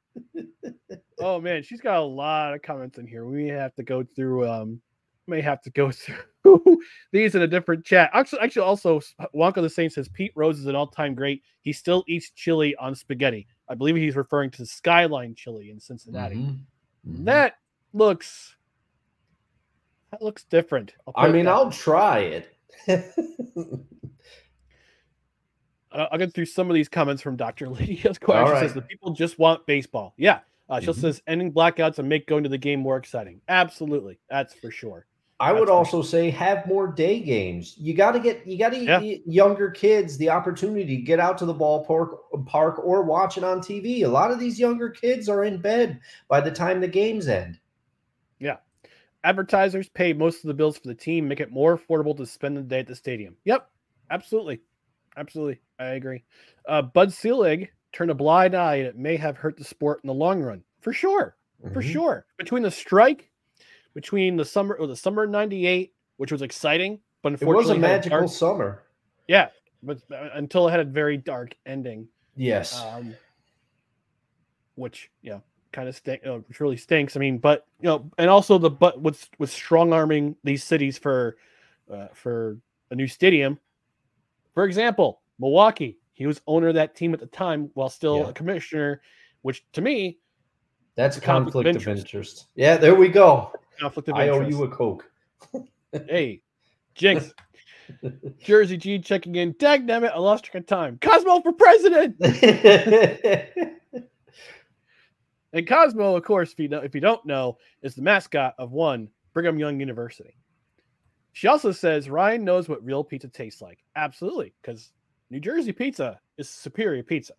Oh man, she's got a lot of comments in here. We have to go through. Um, may have to go through these in a different chat. Actually, actually, also Wonko the Saint says Pete Rose is an all-time great. He still eats chili on spaghetti. I believe he's referring to Skyline Chili in Cincinnati. Mhm. Mhm. That looks that looks different. I mean, I'll try it. I'll I'll get through some of these comments from Dr. Lady as question. She says the people just want baseball. Yeah, Uh, she also Mhm. says ending blackouts and make going to the game more exciting. Absolutely, that's for sure. I would That's for also say have more day games. You got to get you got to Yeah. younger kids the opportunity to get out to the ballpark park or watch it on TV. A lot of these younger kids are in bed by the time the games end. Yeah. Advertisers pay most of the bills for the team, make it more affordable to spend the day at the stadium. Yep, absolutely, absolutely, I agree. Uh, Bud Selig turned a blind eye, and it may have hurt the sport in the long run, for sure. for Mhm. sure. Between the strike, between the summer or the summer '98, which was exciting, but unfortunately It was a magical dark- summer. yeah, but uh, until it had a very dark ending, Yes. um, which yeah, kind of stink, uh, which really stinks. I mean, but you know, and also the but with with strong arming these cities for uh, for a new stadium. For example, Milwaukee, he was owner of that team at the time while still Yeah. a commissioner, which to me That's a the conflict of conflict of interest. interest. Yeah, there we go. conflict of I owe you a Coke. Hey, Jinx. Jersey G checking in. Dag damn it, I lost track of time. Cosmo for president. And Cosmo, of course, if you know, if you don't know, is the mascot of one Brigham Young University. She also says Ryan knows what real pizza tastes like. Absolutely, because New Jersey pizza is superior pizza.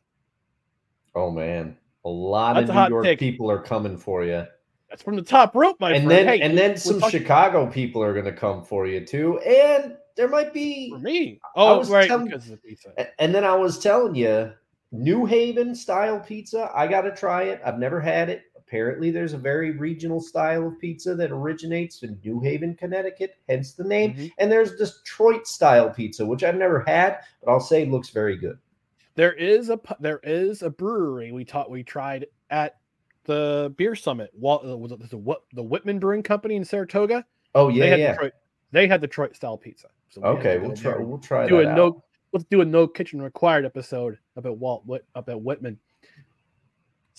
oh man, a lot That's a of hot New York take. people are coming for you. That's from the top rope, my and friend. then hey, and then some talking- Chicago people are going to come for you too. And there might be for me. I Oh, was right, telling- because of the pizza. And then I was telling you, New Haven style pizza. I got to try it. I've never had it. Apparently, there's a very regional style of pizza that originates in New Haven, Connecticut, hence the name. Mhm. And there's Detroit style pizza, which I've never had, but I'll say looks very good. There is a there is a brewery we taught we tried at the beer summit. Wal- uh, was it the the Whitman Brewing Company in Saratoga? Oh they yeah, had yeah. Detroit. They had Detroit style pizza. So we Okay, we'll try. there. We'll try do that a out. no let's do a no kitchen required episode up at Walt up at Whitman.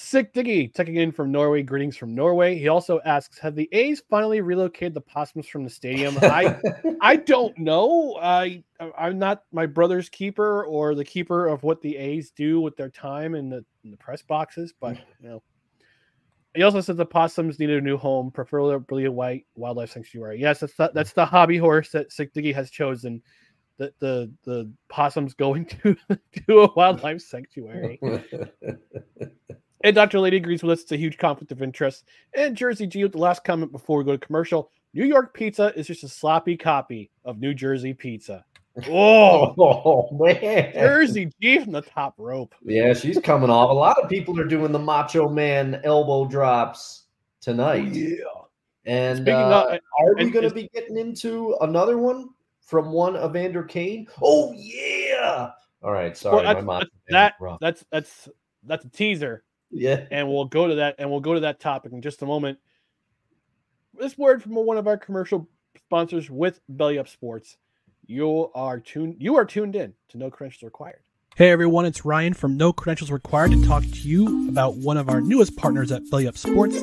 Sick Diggy checking in from Norway. Greetings from Norway. He also asks, "Have the A's finally relocated the possums from the stadium?" I I don't know. I I'm not my brother's keeper or the keeper of what the A's do with their time in the in the press boxes, but mm. you know. He also says the possums need a new home, preferably a white wildlife sanctuary. Yes, that's the, that's the hobby horse that Sick Diggy has chosen. The the the possums going to to a wildlife sanctuary. And Dr. Lady agrees with us. It's a huge conflict of interest. And Jersey G with the last comment before we go to commercial. New York pizza is just a sloppy copy of New Jersey pizza. Oh, oh man, Jersey G from the top rope. Yeah, she's coming off. A lot of people are doing the Macho Man elbow drops tonight. Yeah. And Speaking uh, of, are we going to be getting into another one from one Evander Kane? Oh yeah. All right, sorry, Well, my that's- that's- Man that that's that's that's a teaser, Yeah. and we'll go to that, and we'll go to that topic in just a moment. This word from one of our commercial sponsors with Belly Up Sports. You are tuned. You are tuned in to No Credentials Required. Hey everyone, it's Ryan from No Credentials Required to talk to you about one of our newest partners at Belly Up Sports,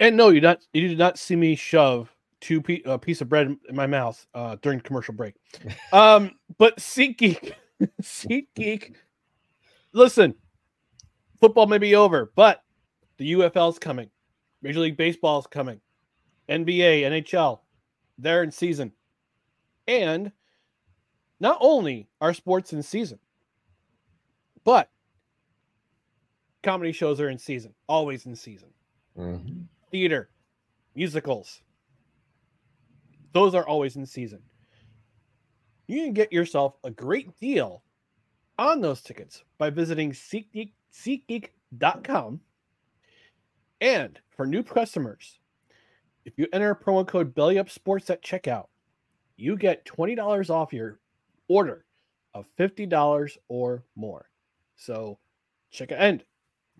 And no, you not you did not see me shove two pe- a piece of bread in- my mouth uh, during commercial break. Um, but SeatGeek, SeatGeek, listen, football may be over, but the UFL is coming, Major League Baseball is coming, NBA, NHL, they're in season, and not only are sports in season, but comedy shows are in season, always in season Mhm. Theater, musicals. Those are always in season. You can get yourself a great deal on those tickets by visiting SeatGeek, SeatGeek.com. And for new customers, if you enter promo code BellyUpSports at checkout, you get $20 off your order of $50 or more. So check it. And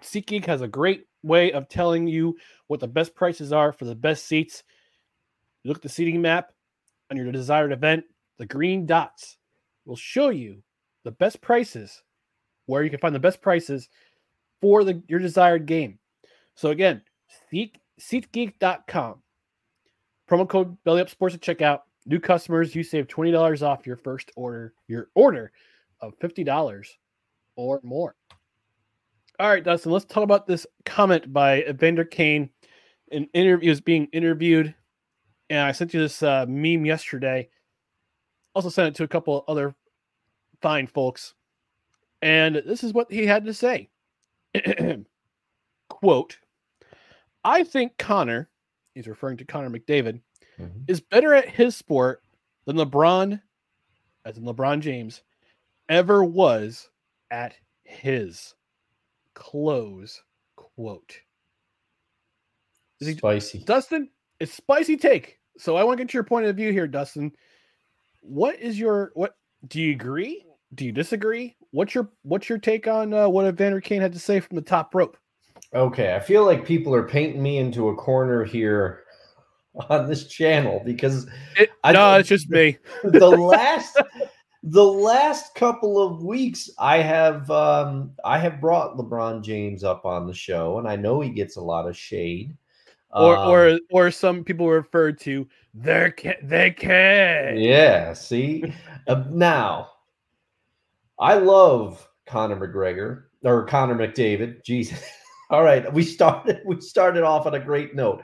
SeatGeek has a great way of telling you what the best prices are for the best seats. You look at the seating map on your desired event, the green dots will show you the best prices, where you can find the best prices for the your desired game. So again, seat, SeatGeek.com. Promo code Belly Up Sports at checkout. New customers, you save twenty dollars off your first order. Your order of fifty dollars or more. All right, Dustin, let's talk about this comment by Evander Kane. An interview is being interviewed, and I sent you this uh, meme yesterday. Also sent it to a couple other fine folks, and this is what he had to say. Quote: I think Connor, he's referring to Connor McDavid, Mhm. is better at his sport than LeBron, as in LeBron James, ever was at his. Close quote. Spicy. Dustin, it's spicy take. So I want to get your point of view here, Dustin. What is your what? Do you agree? Do you disagree? What's your what's your take on uh, what Evander Kane had to say from the top rope? Okay, I feel like people are painting me into a corner here on this channel because It, I- no, it's just me. the last the last couple of weeks I have um I have brought LeBron James up on the show and I know he gets a lot of shade. Or Um, or or some people refer to can they can. Yeah, see? Uh, now, I love Conor McGregor or Connor McDavid. Jesus. All right, we started we started off on a great note.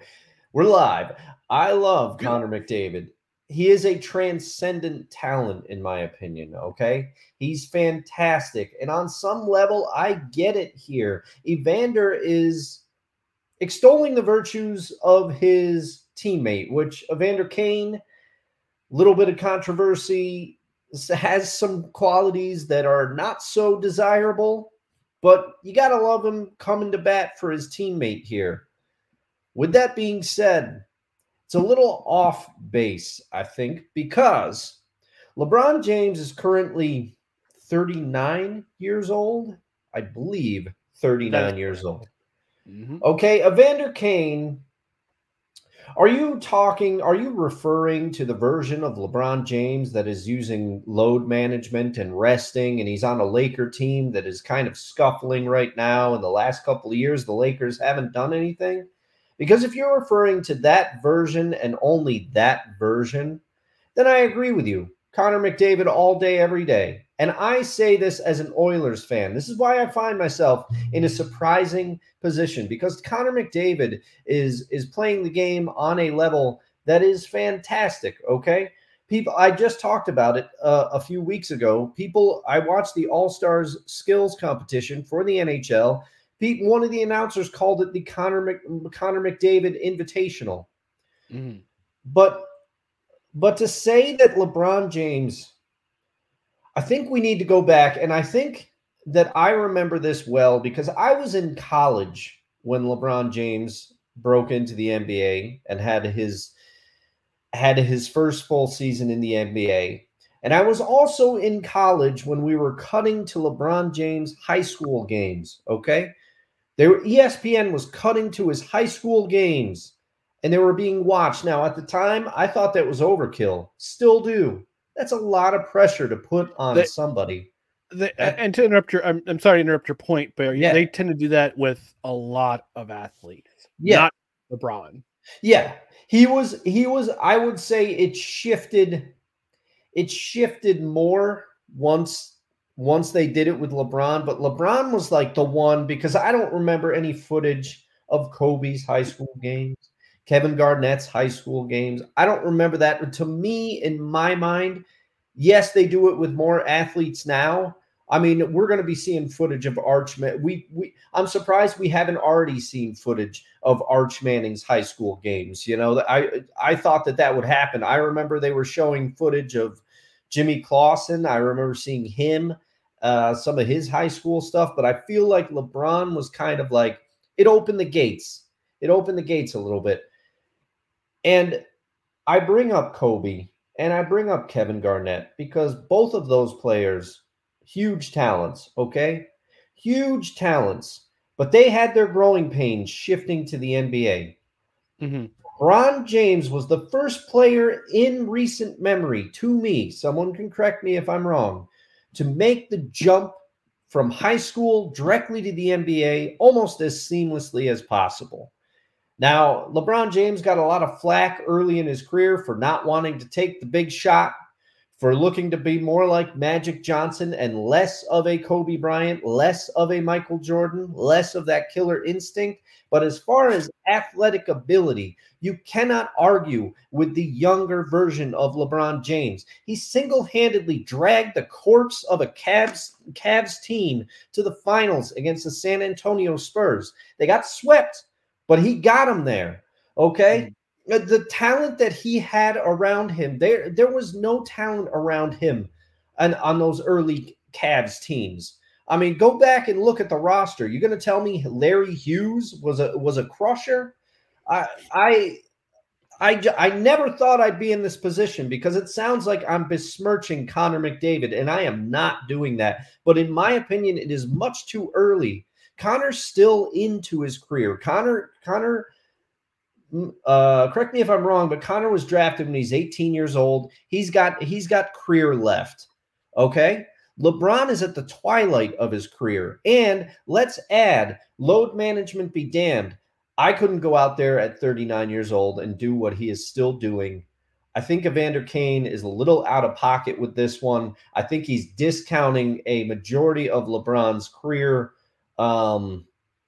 We're live. I love Connor McDavid. He is a transcendent talent in my opinion, okay? He's fantastic. And on some level, I get it here. Evander is extolling the virtues of his teammate, which Evander Kane little bit of controversy has some qualities that are not so desirable but you got to love him coming to bat for his teammate here with that being said it's a little off base i think because lebron james is currently 39 years old i believe 39 years old Mhm. Okay, Evander Kane. Are you talking, are you referring to the version of LeBron James that is using load management and resting, and he's on a Laker team that is kind of scuffling right now? In the last couple of years, the Lakers haven't done anything? Because if you're referring to that version and only that version, then I agree with you. Connor McDavid all day, every day. And I say this as an Oilers fan. This is why I find myself in a surprising position because Connor McDavid is is playing the game on a level that is fantastic. Okay, people, I just talked about it uh, a few weeks ago. People, I watched the All Stars skills competition for the NHL. Pete, one of the announcers called it the Connor Mc, Connor McDavid Invitational. Mhm. But but to say that LeBron James, I think we need to go back, and I think that I remember this well because I was in college when LeBron James broke into the NBA and had his had his first full season in the NBA. And I was also in college when we were cutting to LeBron James high school games, okay? They were ESPN was cutting to his high school games and they were being watched. Now, at the time, I thought that was overkill. Still do. That's a lot of pressure to put on They- somebody. That- and to interrupt your, I'm, I'm sorry to interrupt your point, but Yeah. they tend to do that with a lot of athletes. Yeah. not LeBron. Yeah, he was. He was. I would say it shifted. It shifted more once once they did it with LeBron. But LeBron was like the one because I don't remember any footage of Kobe's high school games, Kevin Garnett's high school games. I don't remember that. But to me, in my mind, yes, they do it with more athletes now. I mean, we're going to be seeing footage of Arch. We we. I'm surprised we haven't already seen footage of Arch Manning's high school games. You know, I I thought that that would happen. I remember they were showing footage of Jimmy Clausen. I remember seeing him, uh, some of his high school stuff. But I feel like LeBron was kind of like it opened the gates. It opened the gates a little bit. And I bring up Kobe and I bring up Kevin Garnett because both of those players, huge talents. Okay, huge talents but they had their growing pains shifting to the NBA. Mm-hmm. LeBron James was the first player in recent memory, to me, someone can correct me if I'm wrong, to make the jump from high school directly to the NBA almost as seamlessly as possible. Now, LeBron James got a lot of flack early in his career for not wanting to take the big shot, for looking to be more like Magic Johnson and less of a Kobe Bryant, less of a Michael Jordan, less of that killer instinct. But as far as athletic ability, you cannot argue with the younger version of LeBron James. He single handedly dragged the corpse of a Cavs, Cavs team to the finals against the San Antonio Spurs. They got swept, but he got them there. Okay. Mm. Uh, The talent that he had around him, there, there was no talent around him and on those early Cavs teams. I mean, go back and look at the roster. You're going to tell me Larry Hughes was a was a crusher? I I I, I never thought I'd be in this position because it sounds like I'm besmirching Connor McDavid, and I am not doing that. But in my opinion, it is much too early. Connor's still into his career. Connor Connor uh correct me if I'm wrong, but Connor was drafted when he's 18 years old. He's got he's got career left. Okay? LeBron is at the twilight of his career. And let's add load management be damned. I couldn't go out there at 39 years old and do what he is still doing. I think Evander Kane is a little out of pocket with this one. I think he's discounting a majority of LeBron's career. Um,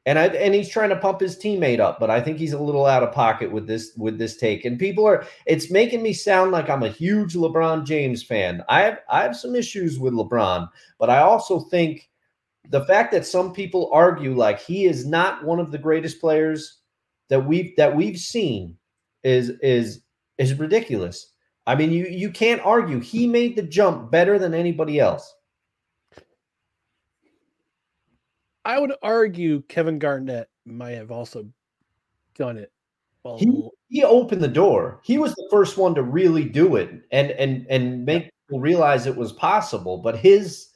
and I and he's trying to pump his teammate up, but I think he's a little out of pocket with this with this take. And people are it's making me sound like I'm a huge LeBron James fan. I have I have some issues with LeBron, but I also think the fact that some people argue like he is not one of the greatest players that we've that we've seen is is is ridiculous. I mean, you you can't argue he made the jump better than anybody else. I would argue Kevin Garnett might have also done it. Well, He he opened the door. He was the first one to really do it and and and make people realize it was possible. But his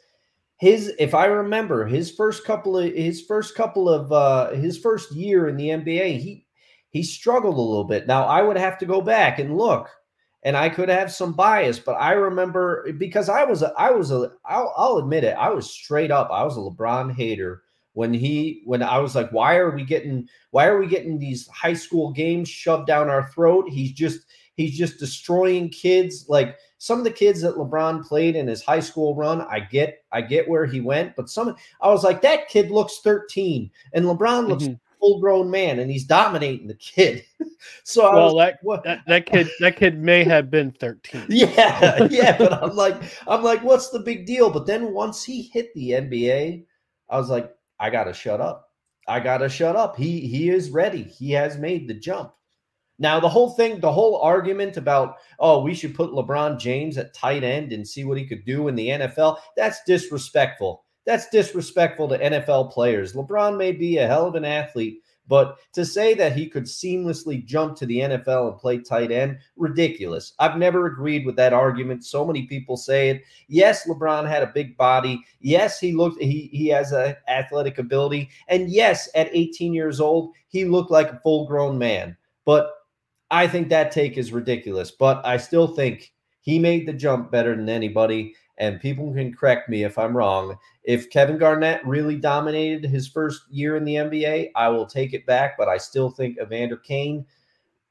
his if I remember his first couple of his first couple of uh his first year in the NBA, he he struggled a little bit. Now I would have to go back and look and I could have some bias, but I remember because I was a I was a I'll, I'll admit it, I was straight up. I was a LeBron hater when he when I was like, why are we getting why are we getting these high school games shoved down our throat? He's just he's just destroying kids. Like some of the kids that LeBron played in his high school run, I get I get where he went, but some I was like, that kid looks 13, and LeBron looks Mhm. full grown man, and he's dominating the kid. so I well, was that, what? that that kid that kid may have been 13. Yeah, yeah, but I'm like, I'm like, what's the big deal? But then once he hit the NBA, I was like, I gotta shut up. I gotta shut up. He he is ready. He has made the jump. Now the whole thing, the whole argument about oh we should put LeBron James at tight end and see what he could do in the NFL, that's disrespectful. That's disrespectful to NFL players. LeBron may be a hell of an athlete, but to say that he could seamlessly jump to the NFL and play tight end, ridiculous. I've never agreed with that argument. So many people say it. Yes, LeBron had a big body. Yes, he looked he he has a athletic ability. And yes, at 18 years old, he looked like a full-grown man. But I think that take is ridiculous. But I still think he made the jump better than anybody. And people can correct me if I'm wrong. If Kevin Garnett really dominated his first year in the NBA, I will take it back. But I still think Evander Kane.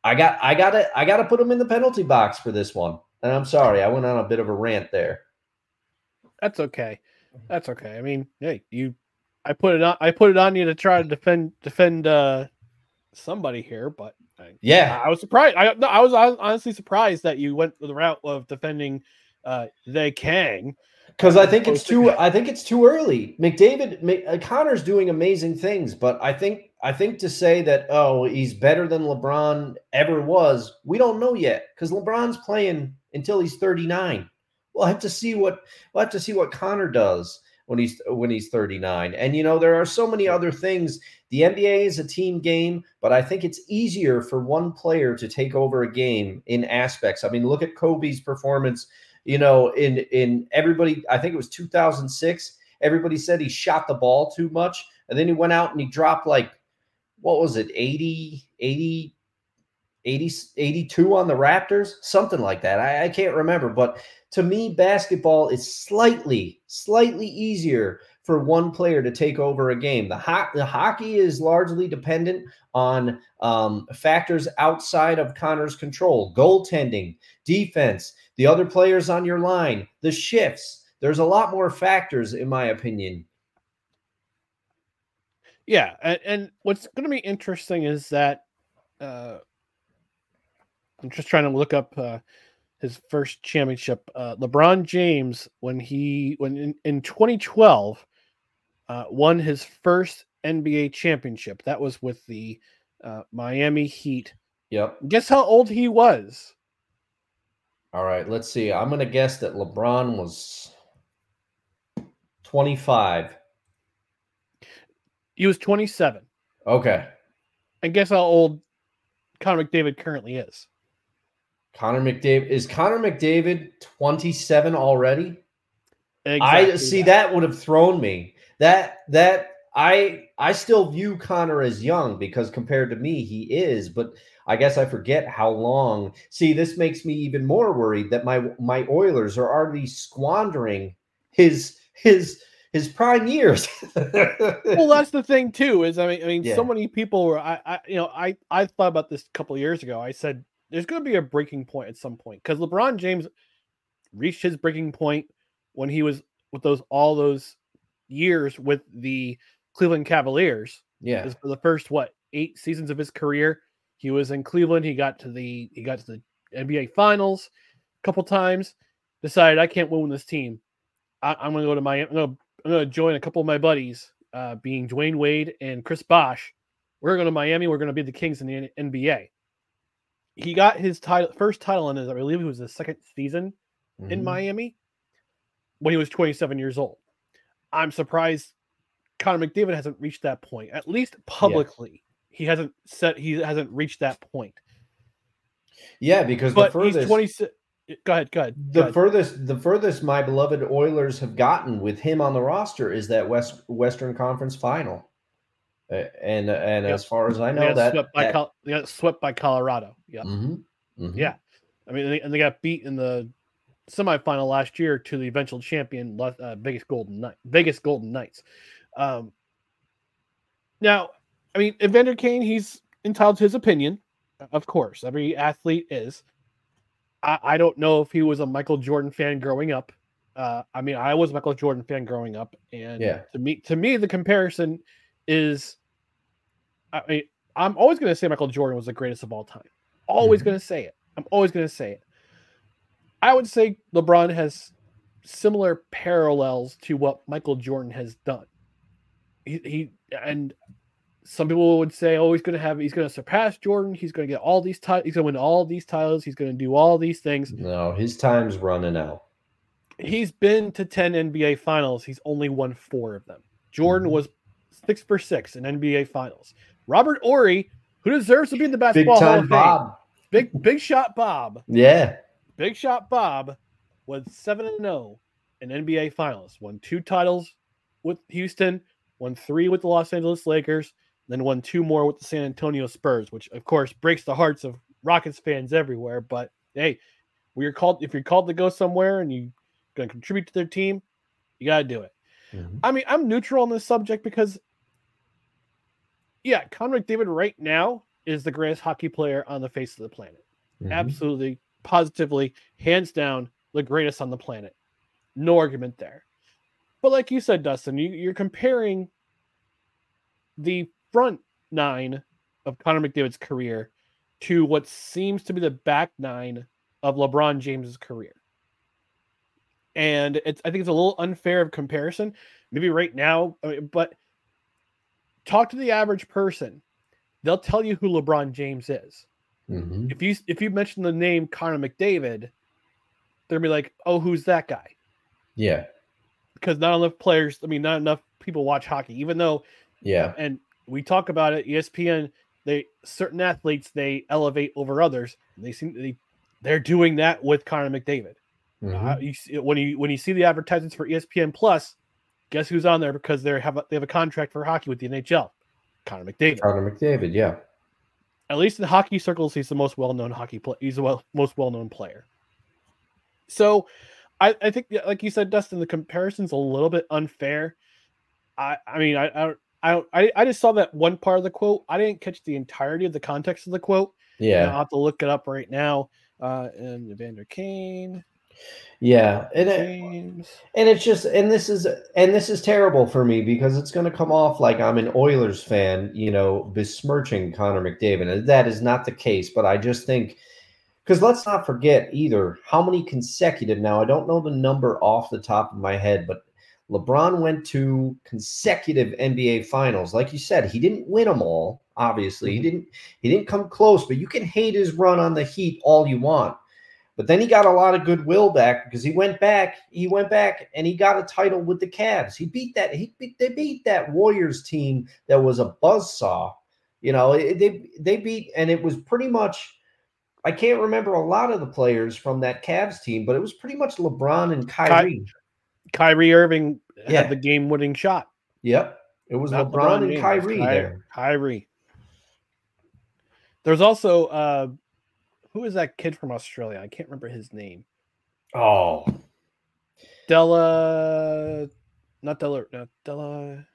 I got, I got to, I got to put him in the penalty box for this one. And I'm sorry, I went on a bit of a rant there. That's okay. That's okay. I mean, hey, you I put it on I put it on you to try to defend defend uh somebody here, but I, Yeah, I was surprised. I no, I was honestly surprised that you went the route of defending uh they can. because I think it's too, I think it's too early. McDavid, uh, Connor's doing amazing things, but I think, I think to say that oh he's better than LeBron ever was, we don't know yet because LeBron's playing until he's 39. We'll have to see what we'll have to see what Connor does when he's when he's 39. And you know, there are so many other things. The NBA is a team game, but I think it's easier for one player to take over a game in aspects. I mean, look at Kobe's performance, you know, in in everybody, I think it was 2006, everybody said he shot the ball too much. and then he went out and he dropped like what was it 80 80 80 82 on the Raptors, something like that. I, I can't remember, but to me, basketball is slightly, slightly easier for one player to take over a game. The, ho- the hockey is largely dependent on um, factors outside of Connor's control goaltending, defense, the other players on your line, the shifts. There's a lot more factors, in my opinion. Yeah. And, and what's going to be interesting is that uh, I'm just trying to look up uh, his first championship. Uh, LeBron James, when he when in, in 2012, uh, won his first NBA championship. That was with the uh, Miami Heat. Yep. Guess how old he was? All right. Let's see. I'm going to guess that LeBron was 25. He was 27. Okay. And guess how old Connor McDavid currently is? Connor McDavid is Connor McDavid 27 already? Exactly I see that. would have thrown me. That that I I still view Connor as young because compared to me he is, but I guess I forget how long. See, this makes me even more worried that my my Oilers are already squandering his his his prime years. well, that's the thing too. Is I mean, I mean, Yeah. so many people were. I, I, you know, I, I thought about this a couple of years ago. I said there's going to be a breaking point at some point because LeBron James reached his breaking point when he was with those all those years with the Cleveland Cavaliers. yeah. For the first what eight seasons of his career. He was in Cleveland. He got to the he got to the NBA Finals a couple times. Decided I can't win with this team. I, I'm going to go to Miami. I'm going to join a couple of my buddies, uh, being Dwyane Wade and Chris Bosh. We're going to Miami. We're going to be the Kings in the N- NBA. He got his title, first title in his, I believe it was the second season in Mhm. Miami when he was 27 years old. I'm surprised Connor McDavid hasn't reached that point. At least publicly, he hasn't set he hasn't reached that point. Yeah, because But the he's furthest 26. Go ahead, go ahead. go the ahead. furthest the furthest my beloved Oilers have gotten with him on the roster is that West Western Conference final. Uh, and and Yep. as far as I know that, swept by that- Col- they got swept by Colorado. Yeah. Mhm, mhm. Yeah. I mean, they, and they got beat in the semifinal last year to the eventual champion, uh, Vegas Golden Knight, Vegas Golden Knights. Um, now, I mean, Evander Kane, he's entitled to his opinion, of course. Every athlete is. I, I don't know if he was a Michael Jordan fan growing up. Uh, I mean, I was a Michael Jordan fan growing up, and Yeah. to me, to me, the comparison is. I mean, I'm always going to say Michael Jordan was the greatest of all time. Always Mhm. going to say it. I'm always going to say it. I would say LeBron has similar parallels to what Michael Jordan has done. He, he and some people would say, "Oh, he's going to have, he's going to surpass Jordan. He's going to get all these titles. He's going to win all these titles. He's going to do all these things." No, his time's running out. He's been to ten NBA Finals. He's only won four of them. Jordan Mhm. was six for six in NBA Finals. Robert Horry, who deserves to be in the Big basketball Hall time of Fame, Bob. big big shot Bob. Yeah. Big Shot Bob was 7 and 0 in NBA Finals. Won two titles with Houston, won three with the Los Angeles Lakers, then won two more with the San Antonio Spurs, which of course breaks the hearts of Rockets fans everywhere. But hey, we are called if you're called to go somewhere and you're going to contribute to their team, you got to do it. Mhm. I mean, I'm neutral on this subject because, yeah, Connor McDavid right now is the greatest hockey player on the face of the planet Mhm. absolutely, positively, hands down, the greatest on the planet. No argument there. But like you said, Dustin, you, you're comparing the front nine of Connor McDavid's career to what seems to be the back nine of LeBron James's career. And it's I think it's a little unfair of comparison. Maybe right now, but talk to the average person. They'll tell you who LeBron James is Mhm. if you if you mention the name Connor McDavid, they'll be like, "Oh, who's that guy?" Yeah. Because not enough players, I mean, not enough people watch hockey. Even though, Yeah. and we talk about it, ESPN, they certain athletes they elevate over others. They seem they they're doing that with Connor McDavid. Mhm. Uh, you see, when you when you see the advertisements for ESPN Plus, Guess who's on there because they have a, they have a contract for hockey with the NHL? Connor McDavid. Connor McDavid, yeah. At least in hockey circles, he's the most well-known hockey player. He's the well, most well-known player. So, I, I think, like you said, Dustin, the comparison's a little bit unfair. I, I mean, I, I, I, I just saw that one part of the quote. I didn't catch the entirety of the context of the quote. Yeah, I'll have to look it up right now. Uh, and Evander Kane. Yeah, and it, and it's just and this is and this is terrible for me because it's going to come off like I'm an Oilers fan, you know, besmirching Connor McDavid, and that is not the case. But I just think because let's not forget either how many consecutive. Now I don't know the number off the top of my head, but LeBron went to consecutive NBA finals. Like you said, he didn't win them all. Obviously, mm-hmm. he didn't. He didn't come close. But you can hate his run on the Heat all you want. But then he got a lot of goodwill back because he went back. He went back and he got a title with the Cavs. He beat that. He beat, they beat that Warriors team that was a buzz saw. You know, they they beat and it was pretty much. I can't remember a lot of the players from that Cavs team, but it was pretty much LeBron and Kyrie. Ky- Kyrie Irving yeah. had the game-winning shot. Yep, it was LeBron, LeBron, and Kyrie Ky- there. Kyrie. There's also uh, who is that kid from Australia? I can't remember his name. Oh, Della, not Della, no, Della,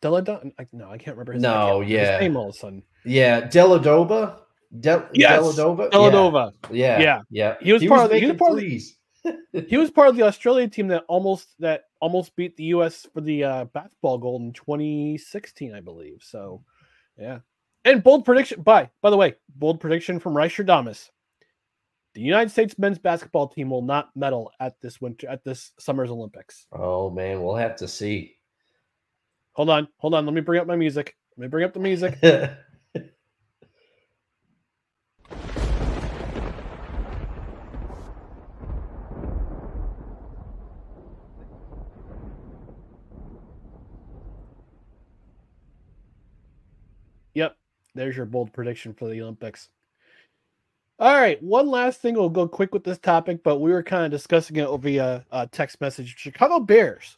Della. No, I can't remember his no, name. yeah, his name all of a sudden. Yeah, Dellavedova. Del- yes, Dellavedova. Dellavedova. Yeah. yeah, yeah, He was he part was of. The, he was part of. The, he was part of the Australia team that almost that almost beat the U.S. for the uh, basketball gold in 2016, I believe. So, yeah. And bold prediction. By by the way, bold prediction from Reicher Damas. The United States men's basketball team will not medal at this winter at this summer's Olympics. Oh man, we'll have to see. Hold on, hold on. Let me bring up my music. Let me bring up the music. yep, there's your bold prediction for the Olympics. All right, one last thing. We'll go quick with this topic, but we were kind of discussing it via a text message. Chicago Bears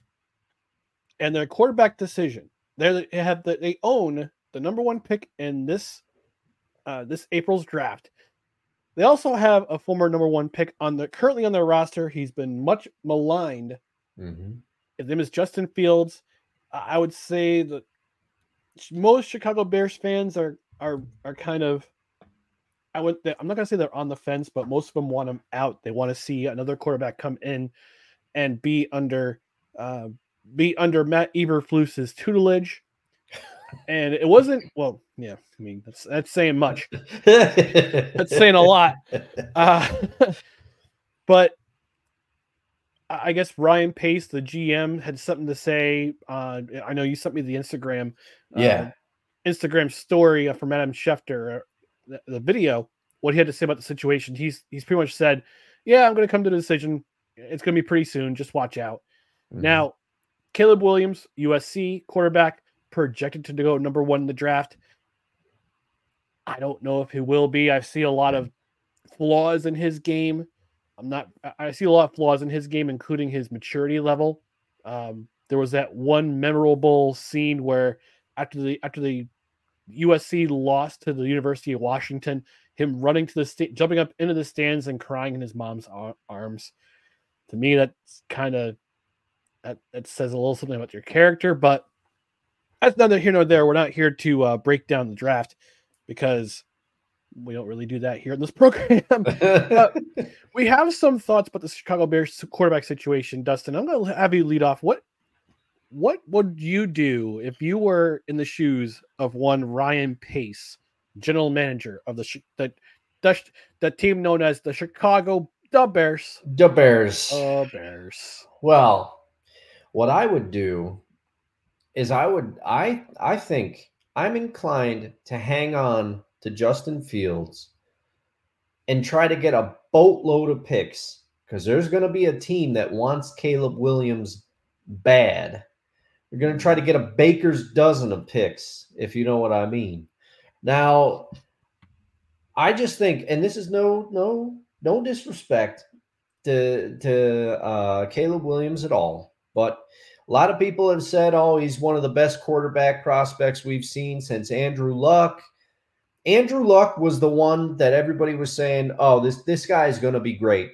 and their quarterback decision. They have the, they own the number one pick in this uh, this April's draft. They also have a former number one pick on the currently on their roster. He's been much maligned. Mm-hmm. His name is Justin Fields. I would say that most Chicago Bears fans are are are kind of I would. I'm not gonna say they're on the fence, but most of them want him out. They want to see another quarterback come in and be under uh, be under Matt Eberflus's tutelage. And it wasn't well, yeah. I mean, that's that's saying much. that's saying a lot. Uh, but I guess Ryan Pace, the GM, had something to say. Uh, I know you sent me the Instagram, yeah, Instagram story from Adam Schefter the, the video, what he had to say about the situation. He's he's pretty much said, "Yeah, I'm going to come to the decision. It's going to be pretty soon. Just watch out." Mm-hmm. Now, Caleb Williams, USC quarterback, projected to go number one in the draft. I don't know if he will be. I see a lot of flaws in his game. I'm not. I see a lot of flaws in his game, including his maturity level. Um, there was that one memorable scene where after the after the USC lost to the University of Washington. Him running to the state, jumping up into the stands and crying in his mom's arms. To me, that's kind of that, that says a little something about your character, but that's neither here nor there. We're not here to uh, break down the draft because we don't really do that here in this program. we have some thoughts about the Chicago Bears quarterback situation. Dustin, I'm going to have you lead off. What what would you do if you were in the shoes of one Ryan Pace, general manager of the the the, the team known as the Chicago the Bears? The Bears. The Bears. Well, what I would do is I would I I think I'm inclined to hang on to Justin Fields and try to get a boatload of picks because there's going to be a team that wants Caleb Williams bad you're going to try to get a baker's dozen of picks, if you know what I mean. Now, I just think, and this is no no no disrespect to to uh, Caleb Williams at all, but A lot of people have said, oh, he's one of the best quarterback prospects we've seen since Andrew Luck. Andrew Luck was the one that everybody was saying, oh, this, this guy is going to be great.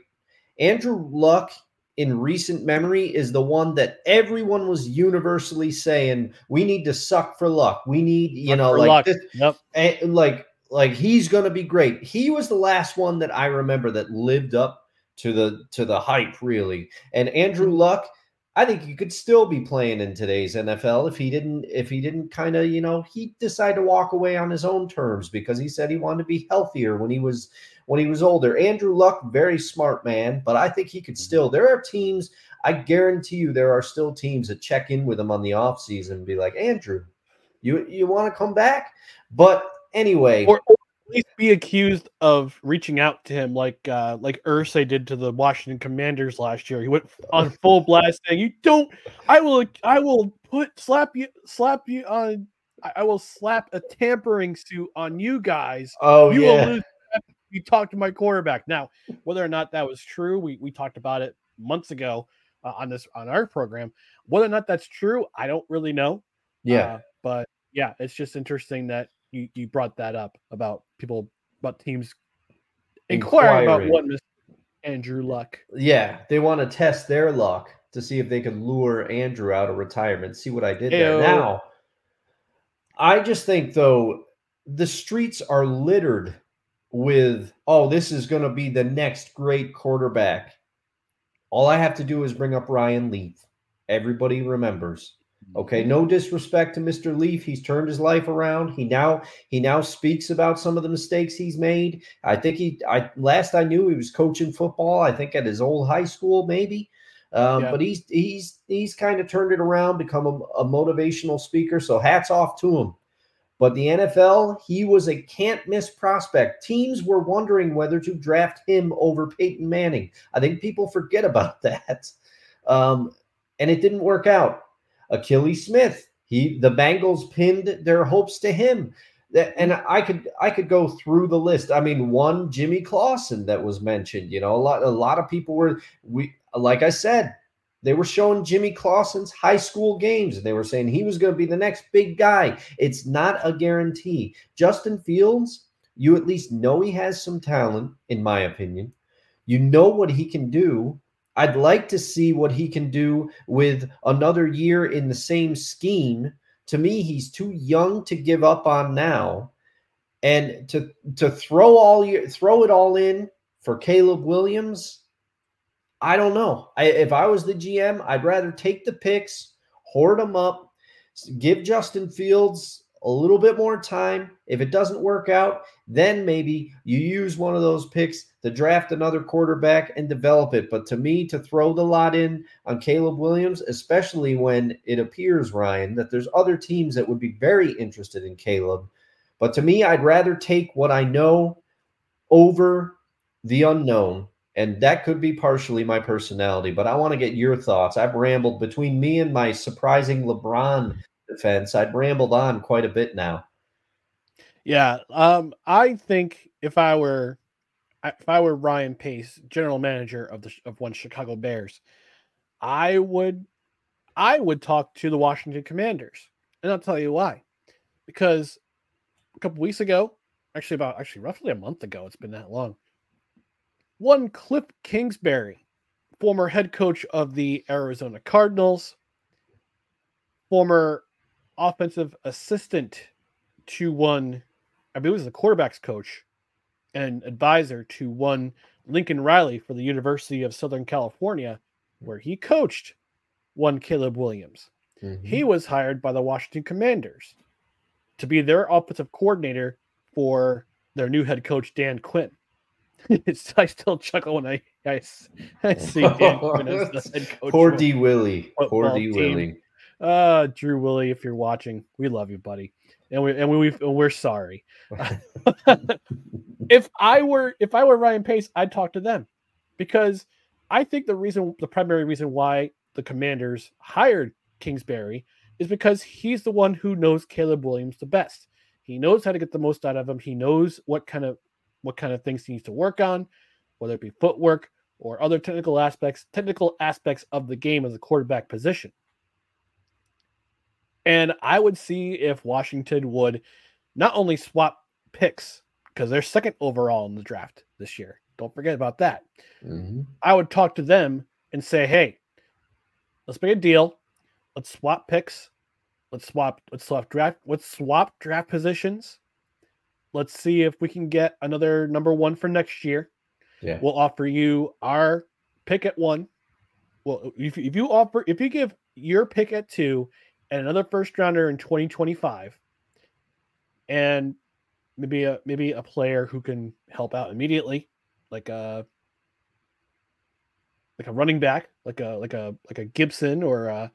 Andrew Luck in recent memory is the one that everyone was universally saying we need to suck for luck. We need, you suck know, like this, yep. and, like like he's going to be great. He was the last one that I remember that lived up to the to the hype really. And Andrew mm-hmm. Luck, I think he could still be playing in today's NFL if he didn't if he didn't kind of, you know, he decided to walk away on his own terms because he said he wanted to be healthier when he was when he was older. Andrew Luck, very smart man, but I think he could still. There are teams, I guarantee you, there are still teams that check in with him on the offseason and be like, Andrew, you you want to come back? But anyway, or, or, at least be accused of reaching out to him like uh like Irsay did to the Washington Commanders last year. He went on full blast saying, "You don't. I will. I will put slap you slap you on. I will slap a tampering suit on you guys. Oh you yeah. will lose you talked to my quarterback. Now, whether or not that was true, we we talked about it months ago uh, on this on our program. Whether or not that's true, I don't really know. Yeah, uh, but yeah, it's just interesting that you you brought that up about people about teams inquiring about what Mr. Andrew Luck. Yeah, they want to test their luck to see if they can lure Andrew out of retirement. See what I did there. Now, I just think though the streets are littered with, oh, this is going to be the next great quarterback. All I have to do is bring up Ryan Leaf. Everybody remembers. Okay, no disrespect to Mr. Leaf. He's turned his life around. He now he now speaks about some of the mistakes he's made. I think he I last I knew he was coaching football, I think at his old high school, maybe. Um, yeah. but he's he's he's kind of turned it around, become a, a motivational speaker. So hats off to him. But the NFL, he was a can't miss prospect. Teams were wondering whether to draft him over Peyton Manning. I think people forget about that. Um, and it didn't work out. Akili Smith, he the Bengals pinned their hopes to him. And I could I could go through the list. I mean, one Jimmy Clausen that was mentioned. You know, a lot a lot of people were we like I said, they were showing Jimmy Clausen's high school games and they were saying he was going to be the next big guy. It's not a guarantee. Justin Fields, you at least know he has some talent, in my opinion. You know what he can do. I'd like to see what he can do with another year in the same scheme. To me, he's too young to give up on now. And to to throw all your throw it all in for Caleb Williams, I don't know. I, if I was the GM, I'd rather take the picks, hoard them up, give Justin Fields a little bit more time. If it doesn't work out, then maybe you use one of those picks to draft another quarterback and develop it. But to me, to throw the lot in on Caleb Williams, especially when it appears, Ryan, that there's other teams that would be very interested in Caleb. But to me, I'd rather take what I know over the unknown and that could be partially my personality, but I want to get your thoughts. I've rambled between me and my surprising LeBron defense. I've rambled on quite a bit now. Yeah, um, I think if I were if I were Ryan Pace, general manager of the of one Chicago Bears, I would I would talk to the Washington Commanders, and I'll tell you why. Because a couple weeks ago, actually about actually roughly a month ago, it's been that long one Cliff Kingsbury, former head coach of the Arizona Cardinals, former offensive assistant to one, I believe it was the quarterback's coach and advisor to one Lincoln Riley for the University of Southern California, where he coached one Caleb Williams. Mm-hmm. He was hired by the Washington Commanders to be their offensive coordinator for their new head coach, Dan Quinn. I still chuckle when I I, I see Dan Quinn as the head coach. Poor D Willie. Poor D Willie. Uh, Drew Willie, if you're watching, we love you, buddy, and we and we we're sorry. if I were if I were Ryan Pace, I'd talk to them because I think the reason the primary reason why the Commanders hired Kingsbury is because he's the one who knows Caleb Williams the best. He knows how to get the most out of him. He knows what kind of what kind of things he needs to work on, whether it be footwork or other technical aspects, technical aspects of the game as a quarterback position. And I would see if Washington would not only swap picks because they're second overall in the draft this year. Don't forget about that. Mhm. I would talk to them and say, "Hey, let's make a deal. Let's swap picks. Let's swap. Let's swap draft. Let's swap draft positions. Let's see if we can get another number one for next year. Yeah. We'll offer you our pick at one. Well, if, if you offer, if you give your pick at two and another first rounder in 2025, and maybe a maybe a player who can help out immediately, like a like a running back, like a like a like a Gibson or a,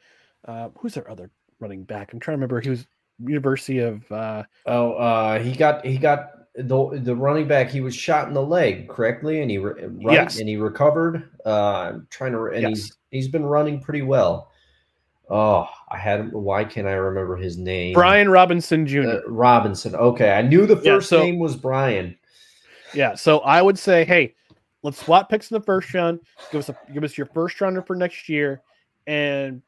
uh, who's their other running back? I'm trying to remember. He was University of uh, Oh, uh, he got he got the the running back. He was shot in the leg correctly, and he re- right, Yes. and he recovered. Uh, I'm trying to, and Yes. he's he's been running pretty well. Oh, I had. Why can't I remember his name? Brian Robinson Jr. Uh, Robinson. Okay, I knew the Yeah, first so- name was Brian. Yeah, so I would say, hey, let's swap picks in the first round. Give us a give us your first rounder for next year, and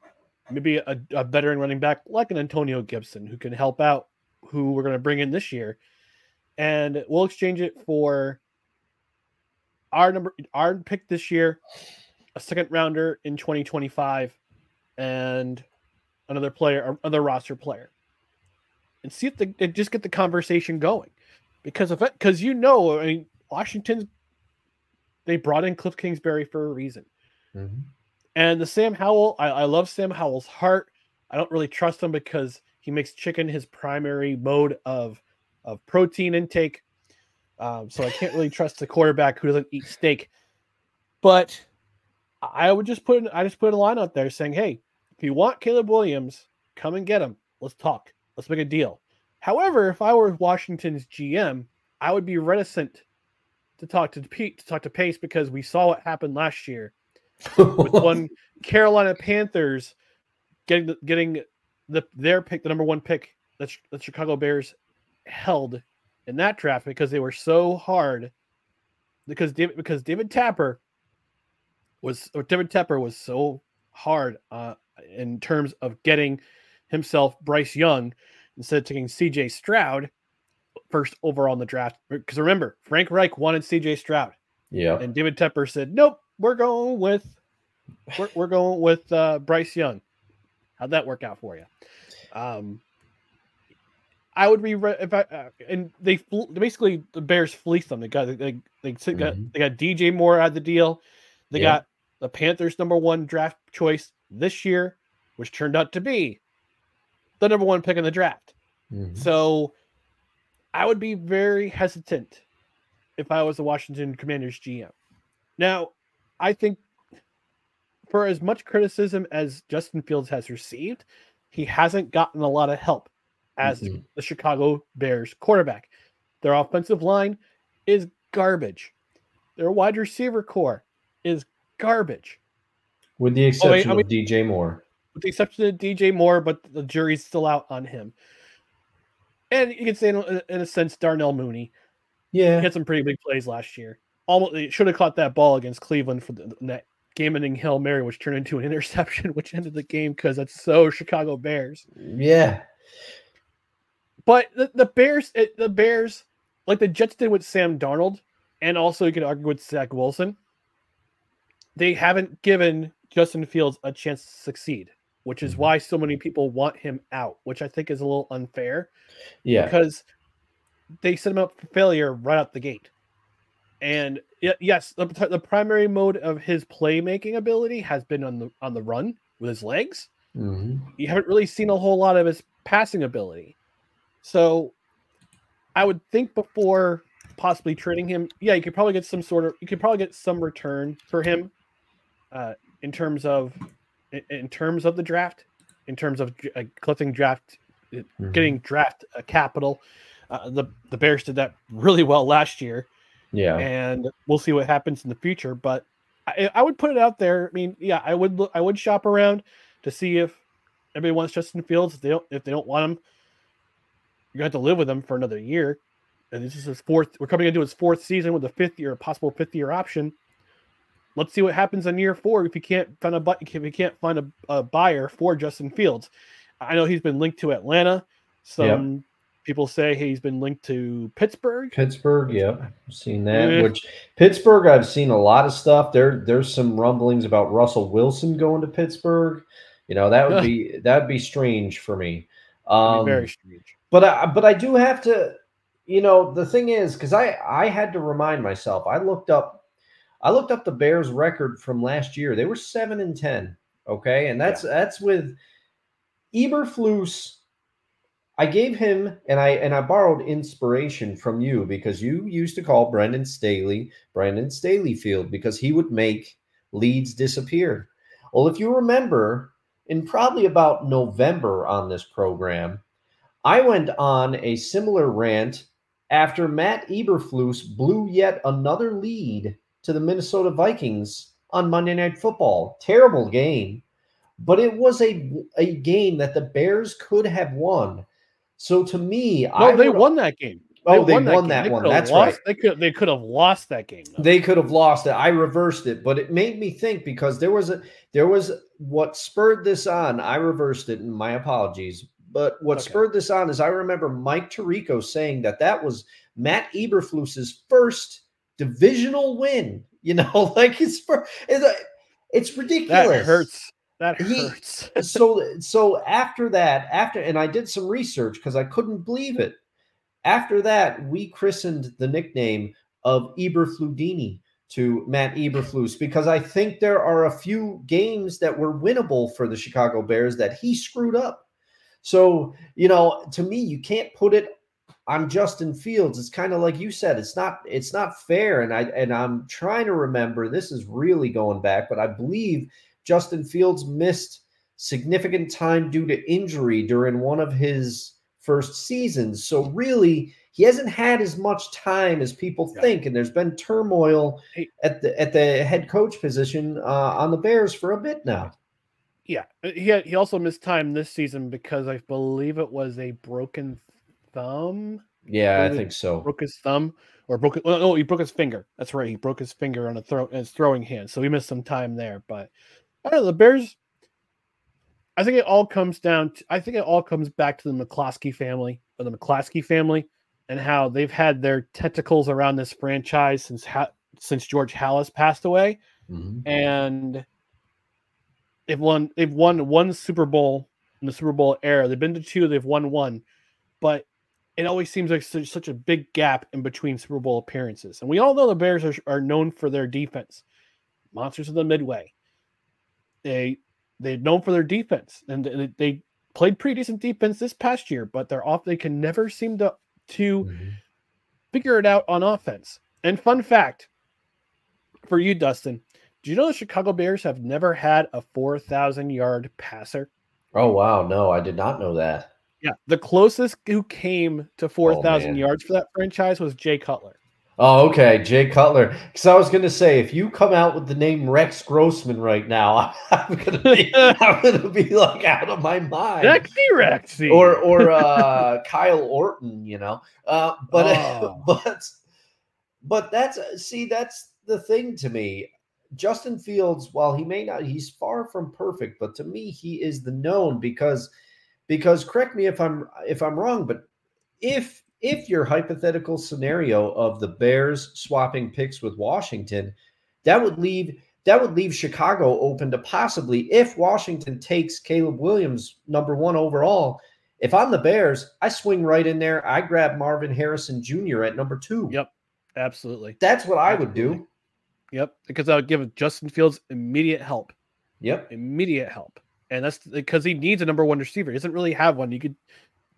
maybe a, a veteran running back like an Antonio Gibson who can help out who we're going to bring in this year, and we'll exchange it for our number our pick this year, a second rounder in 2025, and another player, another roster player, and see if the just get the conversation going. Because of because you know i mean washington's they brought in cliff kingsbury for a reason. Mhm. And the sam howell I, I love sam howell's heart. I don't really trust him because he makes chicken his primary mode of of protein intake. Um, so i can't really trust the quarterback who doesn't eat steak. But i would just put i just put a line out there saying hey if you want caleb williams come and get him. Let's talk. Let's make a deal. However, if I were Washington's GM, I would be reticent to talk to Pete to talk to Pace because we saw what happened last year with one Carolina Panthers getting the, getting the their pick, the number one pick that the Chicago Bears held in that draft because they were so hard because David because David Tapper was or David Tepper was so hard uh, in terms of getting himself Bryce Young instead of taking CJ Stroud first overall in the draft. Because remember, Frank Reich wanted CJ Stroud, yeah. and David Tepper said, "Nope, we're going with we're, we're going with uh, Bryce Young." How'd that work out for you? Um, I would be re- if I uh, and they basically the Bears fleeced them. They got they they, they got Mhm. they got DJ Moore out of the deal. They Yeah. got the Panthers number one draft choice this year, which turned out to be the number one pick in the draft. Mhm. So I would be very hesitant if I was the Washington Commanders GM. Now, I think for as much criticism as Justin Fields has received, he hasn't gotten a lot of help as Mhm. the Chicago Bears quarterback. Their offensive line is garbage. Their wide receiver core is garbage. With the Oh, exception I mean- of DJ Moore. with the exception of DJ Moore, but the jury's still out on him. And you can say, in a, in a sense, Darnell Mooney he Yeah. had some pretty big plays last year. Almost should have caught that ball against Cleveland for the that game-ending hail mary, which turned into an interception, which ended the game because that's so Chicago Bears. Yeah. But the, the Bears, it, the Bears, like the Jets did with Sam Darnold, and also you could argue with Zach Wilson, they haven't given Justin Fields a chance to succeed, which is Mhm. why so many people want him out, which I think is a little unfair Yeah. because they set him up for failure right out the gate. And yes, the, the primary mode of his playmaking ability has been on the on the run with his legs Mhm. you haven't really seen a whole lot of his passing ability. So I would think before possibly trading him, yeah, you could probably get some sort of you could probably get some return for him uh in terms of in, terms of the draft, in terms of uh, collecting draft Mhm. getting draft uh, capital. Uh, the the Bears did that really well last year Yeah. and we'll see what happens in the future. But I, I would put it out there. I mean, yeah, I would look, I would shop around to see if everybody wants Justin Fields. If they don't, if they don't want him, you have to live with him for another year. And this is his fourth. We're coming into his fourth season with a fifth year, a possible fifth year option. Let's see what happens in year four if you can't find a if you can't find a, a buyer for Justin Fields. I know he's been linked to Atlanta. Some people say he's been linked to Pittsburgh. Pittsburgh, yep, I've seen that. Eh. Which Pittsburgh, I've seen a lot of stuff. There, there's some rumblings about Russell Wilson going to Pittsburgh. You know, that would be that'd be strange for me. Um, very strange. but I, but I do have to, you know, the thing is, because I I had to remind myself. I looked up, I looked up the Bears' record from last year. They were seven and ten. Okay, and that's that's with Eberflus. I gave him and I and I borrowed inspiration from you because you used to call Brandon Staley Brandon Staley Field because he would make leads disappear. Well, if you remember, in probably about November on this program, I went on a similar rant after Matt Eberflus blew yet another lead to the Minnesota Vikings on Monday Night Football. Terrible game, but it was a a game that the Bears could have won. So to me, No, I they won that game. Oh, they won game. that They one. That's lost- right. They could they could have lost that game. though. They could have lost it. I reversed it, but it made me think because there was a there was what spurred this on. I reversed it, and my apologies. But what Okay. spurred this on is I remember Mike Tirico saying that that was Matt Eberflus's first divisional win. You know, like his first. It's, uh, it's ridiculous. that hurts. That He- hurts. so so after that, after and I did some research because I couldn't believe it. After that, we christened the nickname of Eberfludini to Matt Eberflus because I think there are a few games that were winnable for the Chicago Bears that he screwed up. So, you know, to me, you can't put it on Justin Fields. It's kind of like you said, it's not it's not fair. And I and I'm trying to remember this is really going back, but I believe Justin Fields missed significant time due to injury during one of his first seasons. So really, he hasn't had as much time as people Yeah. think, and there's been turmoil at the at the head coach position uh, on the Bears for a bit now. Yeah, uh, he had, he also missed time this season because I believe it was a broken thumb. Yeah, I think so. Broke his thumb or broke it. Well, no, he broke his finger. That's right. He broke his finger on a throw his throwing hand, so he missed some time there. But I don't know. The Bears. I think it all comes down. To, I think it all comes back to the McCloskey family or the McCaskey family and how they've had their tentacles around this franchise since ha- since George Halas passed away Mhm. and they've won they've won one Super Bowl in the Super Bowl era. They've been to two, they've won one, but it always seems like such, such a big gap in between Super Bowl appearances. And we all know the Bears are, are known for their defense, monsters of the Midway. They they're known for their defense, and they, they played pretty decent defense this past year, but they're off. They can never seem to to Mhm. figure it out on offense. And fun fact for you, Dustin, do you know the Chicago Bears have never had a 4,000 yard passer? Oh wow, no, I did not know that. Yeah. The closest who came to 4,000 man. yards for that franchise was Jay Cutler. Oh, okay, Jay Cutler. Because I was going to say, if you come out with the name Rex Grossman right now, I'm going to be, I'm going to be like out of my mind. Rexy Rexy. or or uh, Kyle Orton, you know. Uh, but Oh. but but that's see that's the thing to me. Justin Fields, while he may not, he's far from perfect, but to me, he is the known because because correct me if I'm if I'm wrong, but if if your hypothetical scenario of the Bears swapping picks with Washington, that would leave that would leave Chicago open to possibly if Washington takes Caleb Williams number one overall. If I'm the Bears, I swing right in there. I grab Marvin Harrison Jr. at number two. Yep. Absolutely. That's what I would do. Yep. Because I would give Justin Fields immediate help. Yep. Immediate help. And that's because he needs a number one receiver. He doesn't really have one. You could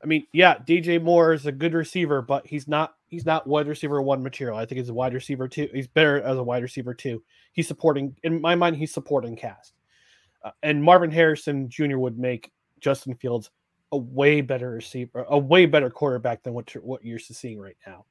I mean, yeah, DJ Moore is a good receiver, but he's not he's not wide receiver one material. I think he's a wide receiver two. He's better as a wide receiver two. He's supporting in my mind, he's supporting cast. Uh, and Marvin Harrison Jr. would make Justin Fields a way better receiver, a way better quarterback than what you're, what you're seeing right now.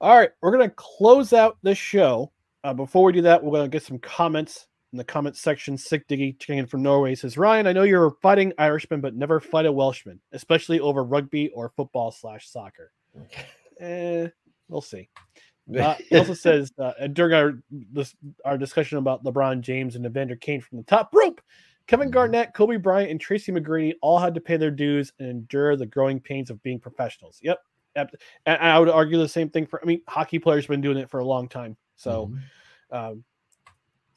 All right, we're gonna close out this show. Uh, before we do that, we're gonna get some comments in the comment section. Sick Diggy chicken from Norway says, Ryan, I know you're a fighting Irishman, but never fight a Welshman, especially over rugby or football slash soccer. Eh, we'll see. Uh, he also says uh, during our this, our discussion about LeBron James and Evander Kane from the top rope, Kevin Mhm. Garnett, Kobe Bryant, and Tracy McGrady all had to pay their dues and endure the growing pains of being professionals. Yep. And I would argue the same thing for, I mean, hockey players have been doing it for a long time. So, Mhm. um,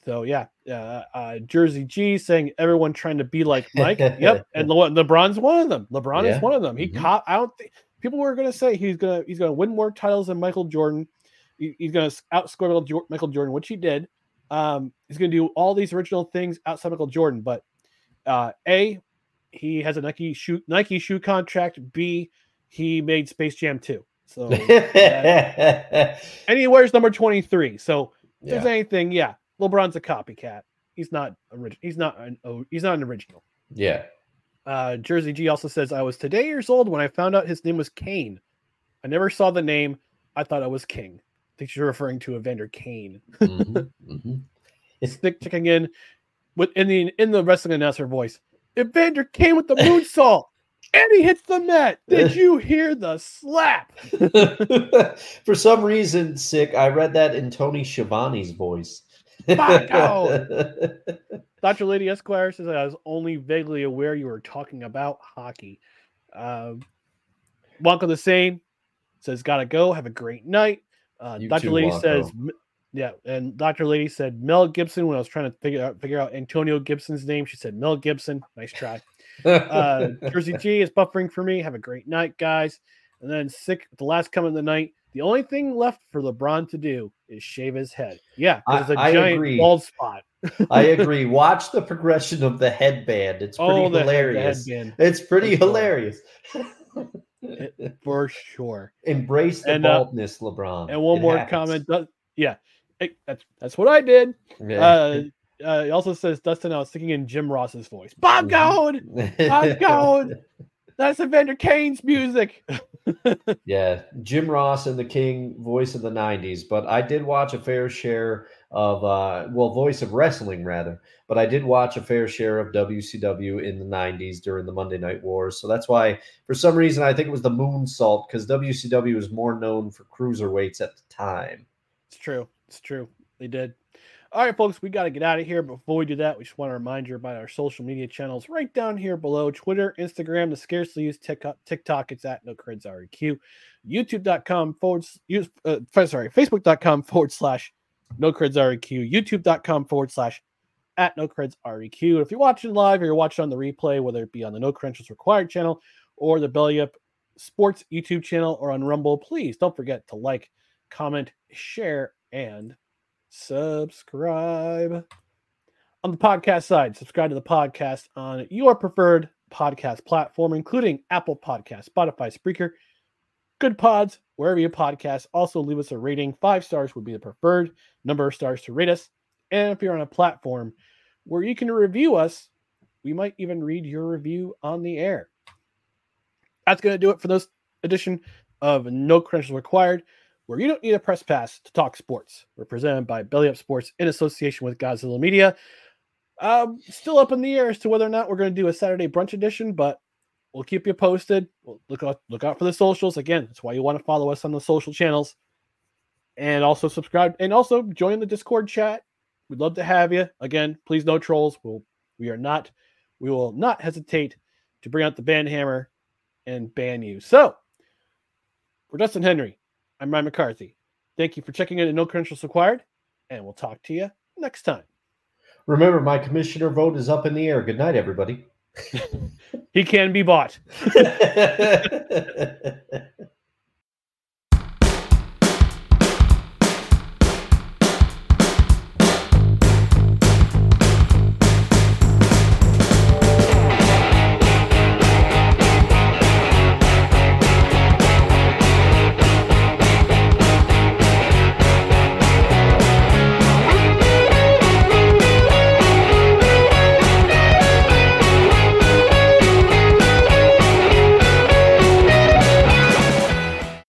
so yeah, uh, uh, Jersey G saying everyone trying to be like Mike. yep, and Le- LeBron's one of them. LeBron Yeah. is one of them. He Mhm. caught. I don't think people were going to say he's gonna he's gonna win more titles than Michael Jordan. He- he's gonna outscore Michael Jordan, which he did. Um, he's gonna do all these original things outside Michael Jordan. But uh, a he has a Nike shoe Nike shoe contract. B he made Space Jam 2. So and he wears number 23. So if there's anything, yeah, LeBron's a copycat. He's not original. He's not an he's not an original. yeah. Uh, Jersey G also says I was today years old when I found out his name was Kane. I never saw the name. I thought I was King. I think you're referring to Evander Kane. Mhm, mhm. Stick checking in with in the in the wrestling announcer voice. Evander Kane with the moonsault. And he hits the net. Did you hear the slap? For some reason, sick. I read that in Tony Schiavone's voice. Fuck out. Dr. Lady Esquire says I was only vaguely aware you were talking about hockey. Um, Wonko the Sane says gotta go. Have a great night. Uh, Dr. too, Lady Wonko. says yeah, and Dr. Lady said Mel Gibson when I was trying to figure out figure out Antonio Gibson's name. She said Mel Gibson. Nice try. Uh, Jersey G is buffering for me. Have a great night, guys. And then sick the last comment of the night. The only thing left for LeBron to do is shave his head. Yeah, I- there's a I giant agree. bald spot. I agree. Watch the progression of the headband. It's pretty Oh, head- hilarious. It's pretty For sure. hilarious. for sure. Embrace the And, uh, baldness, LeBron. And one It more happens. comment. yeah, Hey, that's that's what I did. Yeah. Uh, uh, he also says Dustin. I was thinking in Jim Ross's voice. Bob. Gold. I'm going. That's Evander Kane's music. Yeah, Jim Ross and the King, voice of the '90s. But I did watch a fair share of, uh, well, voice of wrestling rather. But I did watch a fair share of WCW in the '90s during the Monday Night Wars. So that's why, for some reason, I think it was the Moonsault because WCW was more known for cruiserweights at the time. It's true. It's true. They did. All right, folks, we got to get out of here. Before we do that, we just want to remind you about our social media channels right down here below Twitter, Instagram, the scarcely used TikTok. It's at no creds REQ, youtube.com forward, use, uh, sorry, facebook.com forward slash no creds REQ, youtube.com forward slash at no creds REQ. If you're watching live or you're watching on the replay, whether it be on the No Credentials Required channel or the Belly Up Sports YouTube channel or on Rumble, please don't forget to like, comment, share, and subscribe. On the podcast side, subscribe to the podcast on your preferred podcast platform, including Apple Podcast, Spotify, Spreaker, Good Pods, wherever you podcast. Also, leave us a rating. Five stars would be the preferred number of stars to rate us. And if you're on a platform where you can review us, we might even read your review on the air. That's going to do it for this edition of No Credentials Required, where you don't need a press pass to talk sports. We're presented by Belly Up Sports in association with Gozilla Media. Um, still up in the air as to whether or not we're going to do a Saturday brunch edition, but we'll keep you posted. We'll look out, look out for the socials. Again, that's why you want to follow us on the social channels, and also subscribe and also join the Discord chat. We'd love to have you. Again, please no trolls. We'll we are not we will not hesitate to bring out the band hammer and ban you. So for Justin Henry, I'm Ryan McCarthy. Thank you for checking in at No Credentials Required, and we'll talk to you next time. Remember, my commissioner vote is up in the air. Good night, everybody. He can be bought.